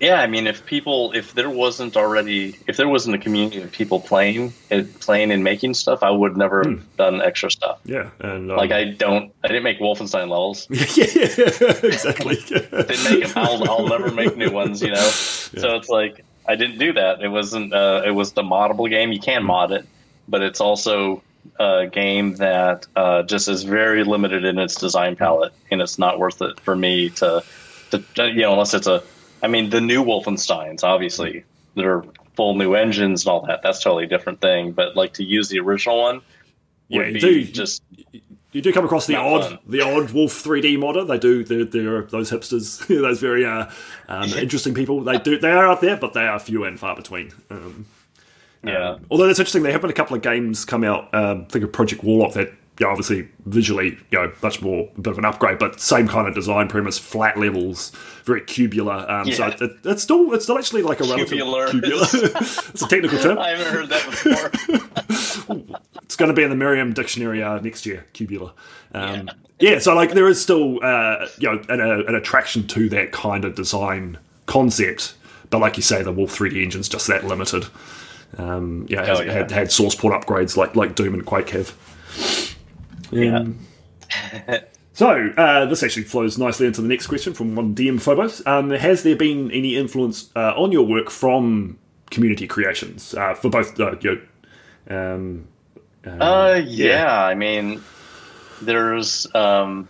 yeah i mean if people if there wasn't already if there wasn't a community of people playing it playing and making stuff i would never Hmm. have done extra stuff yeah, and um, like i don't i didn't make wolfenstein levels yeah, yeah, exactly. didn't make them I'll, I'll never make new ones you know so it's like i didn't do that it wasn't uh, it was the moddable game you can mod it but it's also a game that uh, just is very limited in its design palette and it's not worth it for me to, to you know unless it's a i mean the new wolfensteins obviously they're full new engines and all that that's a totally different thing but like to use the original one Yeah, you do. just You do come across the odd, fun. the odd Wolf 3D modder. They do. They're, they're those hipsters, those very uh, um, interesting people. They do. They are out there, but they are few and far between. Um, yeah although that's interesting, there have been a couple of games come out. Um, think of Project Warlock that, you know, obviously visually, you know, much more a bit of an upgrade, but same kind of design premise, flat levels, very cubular. Um, So Yeah. it, it's still it's still actually like a relative Cubular. cubular. it's a technical term. i haven't heard that before It's going to be in the Merriam dictionary uh, next year, cubular. Um, yeah. so like there is still uh, you know an, a, an attraction to that kind of design concept, but like you say, the Wolf 3D engine's just that limited. Um, yeah, has, yeah. Had, had source port upgrades like like Doom and Quake have. yeah So uh, this actually flows nicely into the next question from one DM Phobos. Um, has there been any influence uh, on your work from community creations uh, for both uh, you know, um, Uh, yeah. I mean, there's um,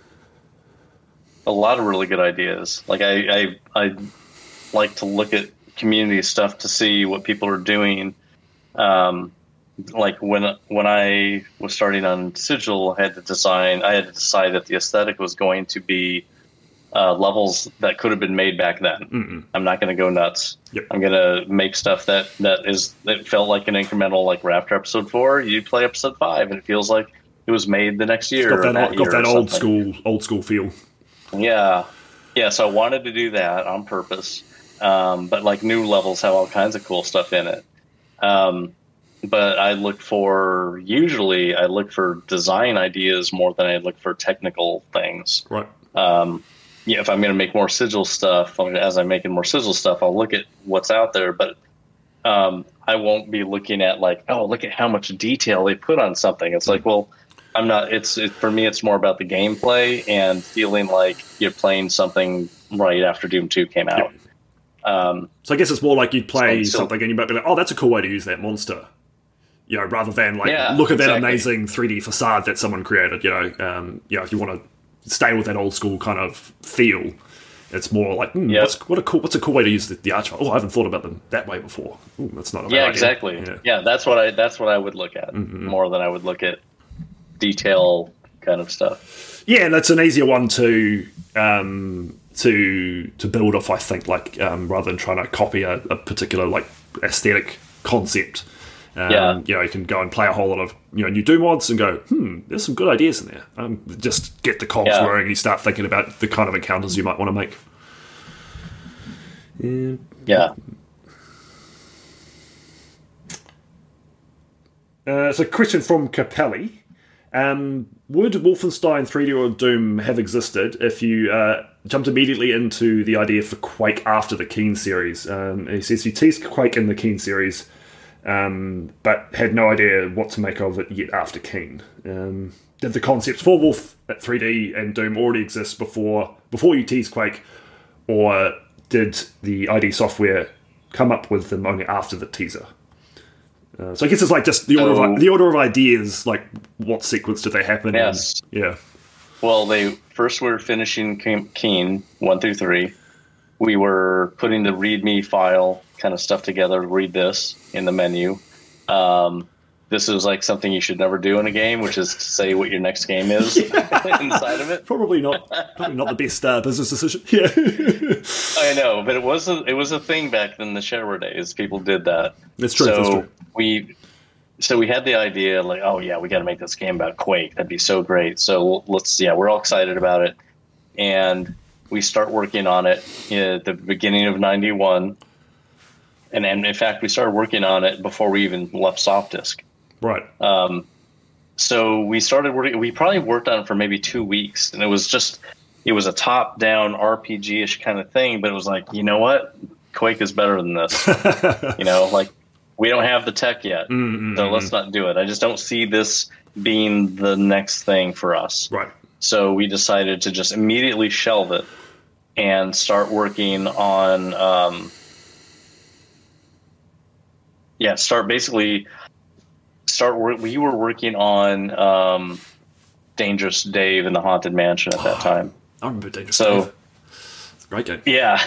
a lot of really good ideas. Like I, I, I like to look at community stuff to see what people are doing. Um, like when when I was starting on Sigil, I had to design. I had to decide that the aesthetic was going to be uh, levels that could have been made back then. I'm not going to go nuts. Yep. I'm going to make stuff that that is that felt like an incremental. Like after episode four, you play episode five, and it feels like it was made the next year. got that, that old, got that old something. school old school feel. Yeah, yeah. So I wanted to do that on purpose, um, but like new levels have all kinds of cool stuff in it. Um, but I look for usually I look for design ideas more than I look for technical things. Right. Um, yeah, if I'm going to make more sigil stuff, as I'm making more sigil stuff, I'll look at what's out there, but um, I won't be looking at like, oh, look at how much detail they put on something. It's like, well, I'm not. It's it, for me, it's more about the gameplay and feeling like you're playing something right after Doom Two came out. Um, So I guess it's more like you'd play So- so- something and you might be like, oh, that's a cool way to use that monster. You know, rather than like, Yeah, look at that exactly. amazing 3D facade that someone created. You know, um, you know, if you want to stay with that old school kind of feel, it's more like, hmm, Yep. what's, what a cool, what's a cool way to use the, the archvile? Oh, I haven't thought about them that way before. Ooh, that's not a bad yeah, exactly. Yeah. Yeah. that's what I that's what I would look at more than I would look at detail kind of stuff. Yeah, and that's an easier one to um, to to build off. I think, like um, rather than trying to copy a, a particular like aesthetic concept. Um, Yeah. you know, you can go and play a whole lot of you know new Doom mods and go, hmm, there's some good ideas in there. Um, just get the cogs Yeah. whirring and you start thinking about the kind of encounters you might want to make. Yeah. Yeah. Uh, so, question from Capelli. Um, would Wolfenstein 3D or Doom have existed if you uh, jumped immediately into the idea for Quake after the Keen series? Um, he says you teased Quake in the Keen series, um, but had no idea what to make of it yet after Keen. Um, did the concepts for Wolf 3D and Doom already exist before before you teased Quake, or did the ID software come up with them only after the teaser? Uh, so I guess it's like just the order So- of the order of ideas, like what sequence did they happen? in? Yes. yeah. Well, they first were finishing Ke- Keen one through three. We were putting the README file kind of stuff together. Read this in the menu. Um, this is like something you should never do in a game, which is to say what your next game is inside of it. Probably not. Probably not the best uh, business decision. Yeah. I know, but it was a, it was a thing back in the shareware days. People did that. That's true, So that's true. We so we had the idea like, oh yeah, we got to make this game about Quake. That'd be so great. So let's yeah, we're all excited about it, and we start working on it at the beginning of '91, and, and in fact, we started working on it before we even left Softdisk. Right. Um, so we started working. We probably worked on it for maybe two weeks, and it was just it was a top-down RPG-ish kind of thing. But it was like, you know what, Quake is better than this. you know, like we don't have the tech yet, Mm, mm, so let's not do it. I just don't see this being the next thing for us. Right. So we decided to just immediately shelve it and start working on, um, yeah, start basically start. wor- We were working on um, Dangerous Dave in the Haunted Mansion at that time. I remember Dangerous So- Dave. Great game. Yeah.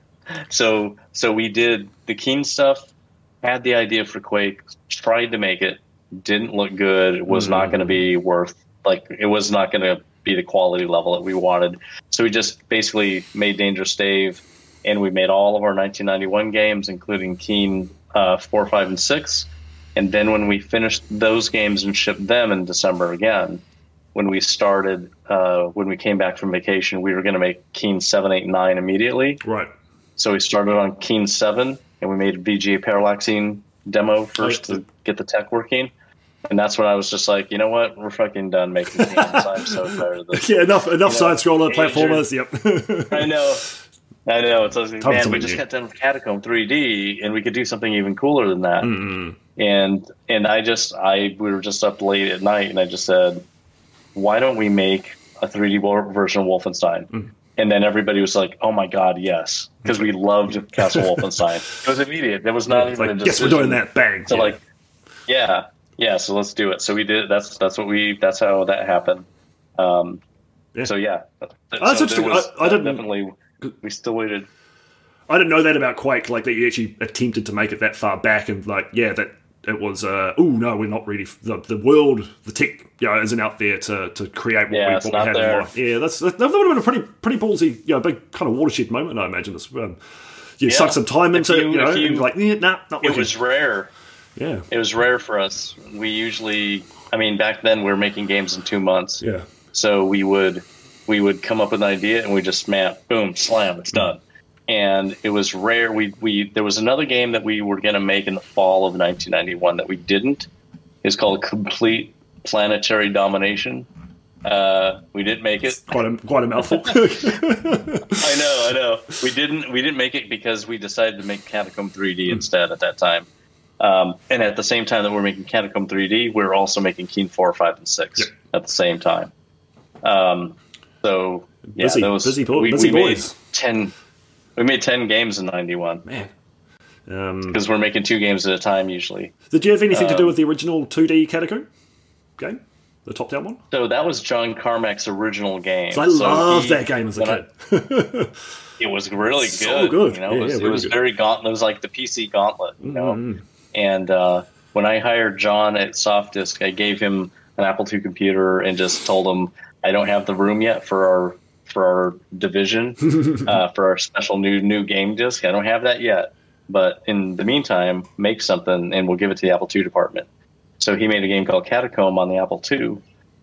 so so we did the Keen stuff. Had the idea for Quake. Tried to make it. Didn't look good. It was not Mhm. going to be worth like it was not going to be the quality level that we wanted. So we just basically made Dangerous Dave, and we made all of our 1991 games, including Keen uh, four, five, and six. And then when we finished those games and shipped them in December again, when we started, uh, when we came back from vacation, we were going to make Keen seven, eight, nine immediately. Right. So we started on Keen 7 and we made a VGA parallaxing demo first to get the tech working. And that's when I was just like, you know what? We're fucking done making games. I'm so tired of this. Yeah, enough enough You know, side scroller platformers. Yep. I know. I know. It's like, man, we just got done with Catacomb 3D and we could do something even cooler than that. Mm, And and I just I we were just up late at night and I just said, why don't we make a 3D version of Wolfenstein? Mm. And then everybody was like, "Oh my god, yes!" Because we loved Castle Wolfenstein. It was immediate. There was not it's even like, yes, we're doing that. Bang. So Yeah. like, yeah, yeah. So let's do it. So we did. That's that's what we. That's how that happened. Um, Yeah. So yeah. that's So interesting. was- I- I didn't- definitely. We still waited. I didn't know that about Quake. Like that you actually attempted to make it that far back, and like yeah, that it was. Uh, oh no, we're not ready. The the world, the tech, you know, isn't out there to, to create what Yeah, we, what we had in mind. Yeah, that's that, that would have been a pretty pretty ballsy, you know, big kind of watershed moment. I imagine this. Um, you Yeah. suck some time into you- it, you know, you- and like nah, not It working. was rare. yeah, It was rare for us. We usually. I mean, back then we were making games in two months. yeah, So we would we would come up with an idea and we just map, boom, slam, it's done. And it was rare. We we there was another game that we were going to make in the fall of 1991 that we didn't. It's called Complete Planetary Domination. Uh, we didn't make it. quite a quite a mouthful. I know, I know. We didn't we didn't make it because we decided to make Catacomb 3D instead at that time. Um, and at the same time that we're making Catacomb 3D, we're also making Keen 4, 5, and 6 Yep. at the same time. Um, so yeah, Busy- those, busy we, busy we boys. made ten. We made ten games in '91 Man. Um, because we're making two games at a time usually. did you have anything to do Um, with the original 2D Catacomb game, the top down one? So that was John Carmack's original game. I So loved he- that game as a kid. It was really good. So good. You know, Yeah, it was, yeah, it was very gauntlet. It was like the PC gauntlet. You know, Mm. and uh, when I hired John at Softdisk, I gave him an Apple II computer and just told him I don't have the room yet for our for our division uh, for our special new new game disc. I don't have that yet, but in the meantime, make something and we'll give it to the Apple II department. So he made a game called Catacomb on the Apple II,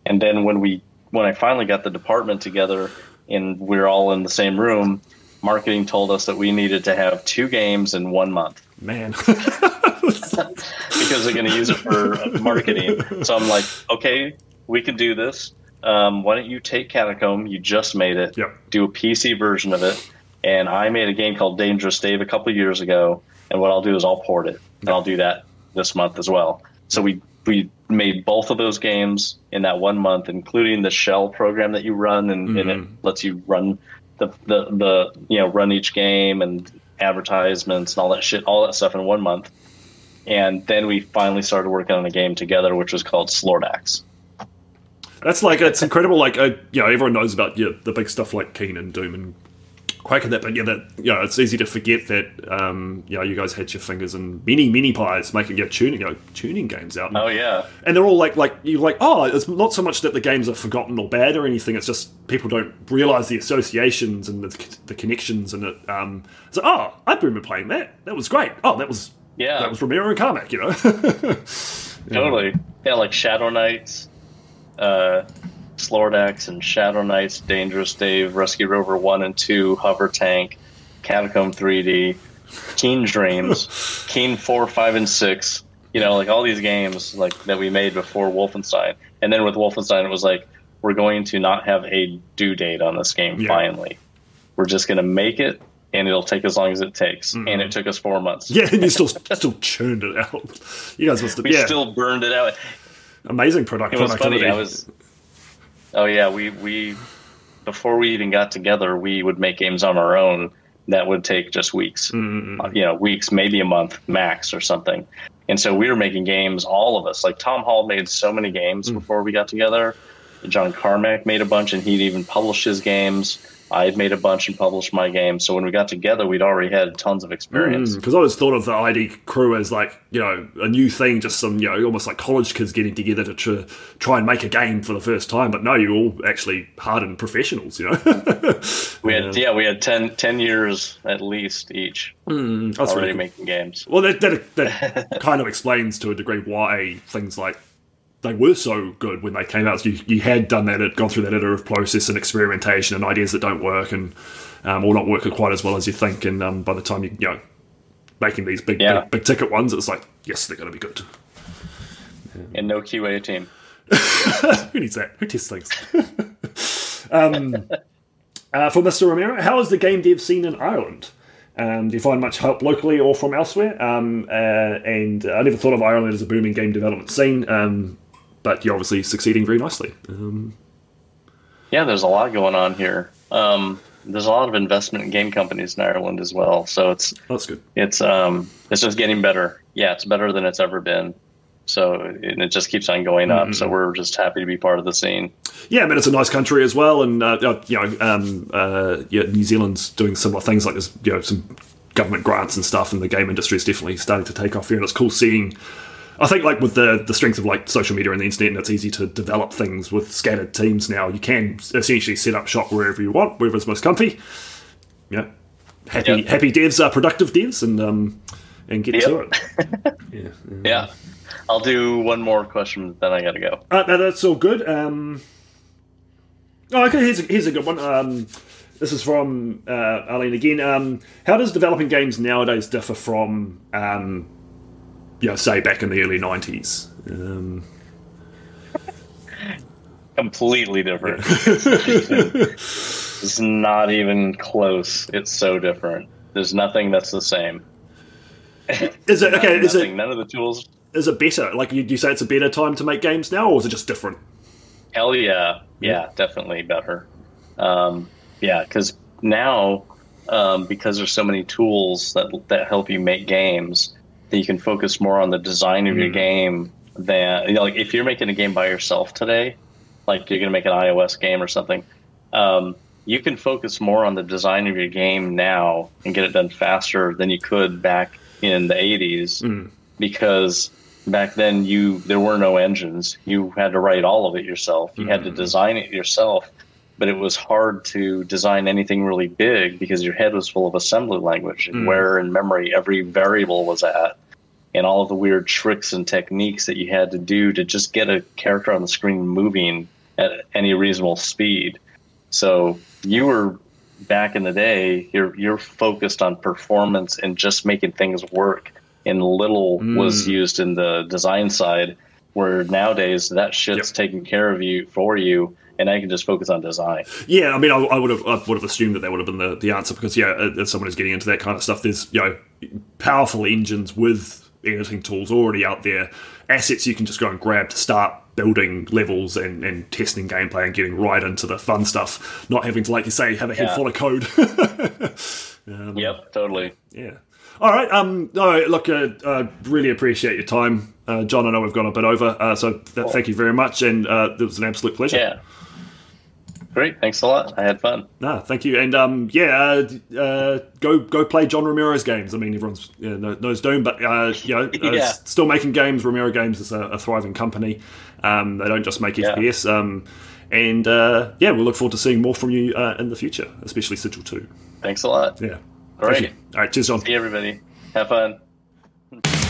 and then when we when I finally got the department together and we are all in the same room, marketing told us that we needed to have two games in one month Man. because they're going to use it for marketing. So I'm like, okay, we can do this. Um, why don't you take Catacomb? You just made it. Yep. Do a PC version of it. And I made a game called Dangerous Dave a couple of years ago. And what I'll do is I'll port it. And I'll do that this month as well. So we we made both of those games in that one month, including the shell program that you run, and, and it Mhm. lets you run the, the the you know run each game and advertisements and all that shit, all that stuff in one month and then we finally started working on a game together, which was called Slordax. That's like it's incredible. Like uh, you know, everyone knows about yeah, the big stuff like Keen and Doom and Quake and that, but yeah, that you know, it's easy to forget that um, you know you guys had your fingers in many many pies making your tuning you know, tuning games out, Oh yeah, and they're all like like you're like oh, it's not so much that the games are forgotten or bad or anything. It's just people don't realize the associations and the, the connections and it. Um, so oh, I remember playing that. That was great. Oh, that was yeah, that was Romero and Carmack. You know. totally. Yeah, like Shadow Knights, uh, Slordax and Shadow Knights, Dangerous Dave, Rescue Rover 1 and 2, Hover Tank, Catacomb 3D, Keen Dreams, Keen 4, 5, and 6. You know, like all these games like that we made before Wolfenstein. And then with Wolfenstein, it was like, we're going to not have a due date on this game Yeah. finally. We're just going to make it, and it'll take as long as it takes. Mm-hmm. And it took us four months. Yeah, and you still still churned it out. You guys must have We yeah, still burned it out. Amazing product It was productivity. funny. I was. Oh yeah, we we before we even got together, we would make games on our own that would take just weeks. Mm-hmm. Uh, You know, weeks, maybe a month max or something. And so we were making games, all of us. Like Tom Hall made so many games Mm. before we got together. John Carmack made a bunch, and he'd even published his games. I had made a bunch and published my game. So when we got together, we'd already had tons of experience. Mm, because I always thought of the ID crew as like you know a new thing, just some you know almost like college kids getting together to tr- try and make a game for the first time. But no, you're all actually hardened professionals. You know, We had yeah, we had 10, 10 years at least each mm, that's already really cool. making games. Well, that, that, that kind of explains to a degree why things like they were so good when they came out. So you, you had done that, gone through that iterative process and experimentation and ideas that don't work and um, or not work quite as well as you think. And um, by the time you, you know, making these big, Yeah. big, big ticket ones, it's like, yes, they're going to be good. And no QA team. Who needs that? Who tests things? um, uh, for Mr. Romero, how is the game dev scene in Ireland? Um, do you find much help locally or from elsewhere? Um, uh, and I never thought of Ireland as a booming game development scene, um, but you're obviously succeeding very nicely. Um, Yeah, there's a lot going on here. Um, there's a lot of investment in game companies in Ireland as well. So it's that's good. it's um, it's just getting better. Yeah, it's better than it's ever been. So and it just keeps on going up. So we're just happy to be part of the scene. Yeah, I mean it's a nice country as well, and uh, uh, you know, um, uh, yeah, New Zealand's doing similar things like there's you know some government grants and stuff, and the game industry is definitely starting to take off here, and it's cool seeing. I think like with the the strength of like social media and the internet, and it's easy to develop things with scattered teams now. You can essentially set up shop wherever you want, wherever's most comfy. Yeah, happy Yep. happy devs are productive devs, and um, and get to Yep. it. yeah. Yeah. I'll do one more question, then I got to go. Uh, no, that's all good. Um, oh, okay, here's a, here's a good one. Um, this is from uh, Arlene again. Um, how does developing games nowadays differ from, um, you know, say back in the early '90s? Um, Completely different. it's not even close. It's so different. There's nothing that's the same. is it okay? Is Nothing. it None of the tools is it better? Like, you, you say it's a better time to make games now, or is it just different? Hell yeah, yeah, definitely better. Um, yeah, because now, um, because there's so many tools that that help you make games, that you can focus more on the design of your mm. game. Than you know, like if you're making a game by yourself today, like you're gonna make an iOS game or something, um, you can focus more on the design of your game now and get it done faster than you could back in the 80s mm. because back then you there were no engines. You had to write all of it yourself. You had to mm. design it yourself but it was hard to design anything really big because your head was full of assembly language and where in memory every variable was at and all of the weird tricks and techniques that you had to do to just get a character on the screen moving at any reasonable speed so you were back in the day, you're you're focused on performance and just making things work, and little mm. was used in the design side. Where nowadays that shit's Yep. taken care of you for you, and I can just focus on design. Yeah, I mean, I, I would have, I would have assumed that that would have been the, the answer because, yeah, as someone who's getting into that kind of stuff, there's you know powerful engines with editing tools already out there, assets you can just go and grab to start building levels and, and testing gameplay and getting right into the fun stuff, not having to, like you say, have a head Yeah. full of code. Yep, totally. yeah. All right. Um. All right. Look, uh, uh, really appreciate your time, uh, John. I know we've gone a bit over, uh, so th- thank you very much, and uh, it was an absolute pleasure. Yeah. Great. Thanks a lot. I had fun. No, thank you, and um, yeah, uh, uh, go go play John Romero's games. I mean, everyone's kno- knows Doom, but uh, you know, uh, Yeah. still making games. Romero Games is a, a thriving company. Um, they don't just make Yeah. FPS. Um, and uh, yeah, we'll look forward to seeing more from you uh, in the future, especially Sigil Two. Thanks a lot. Yeah. Thank you. All right, cheers, John. See everybody. Have fun.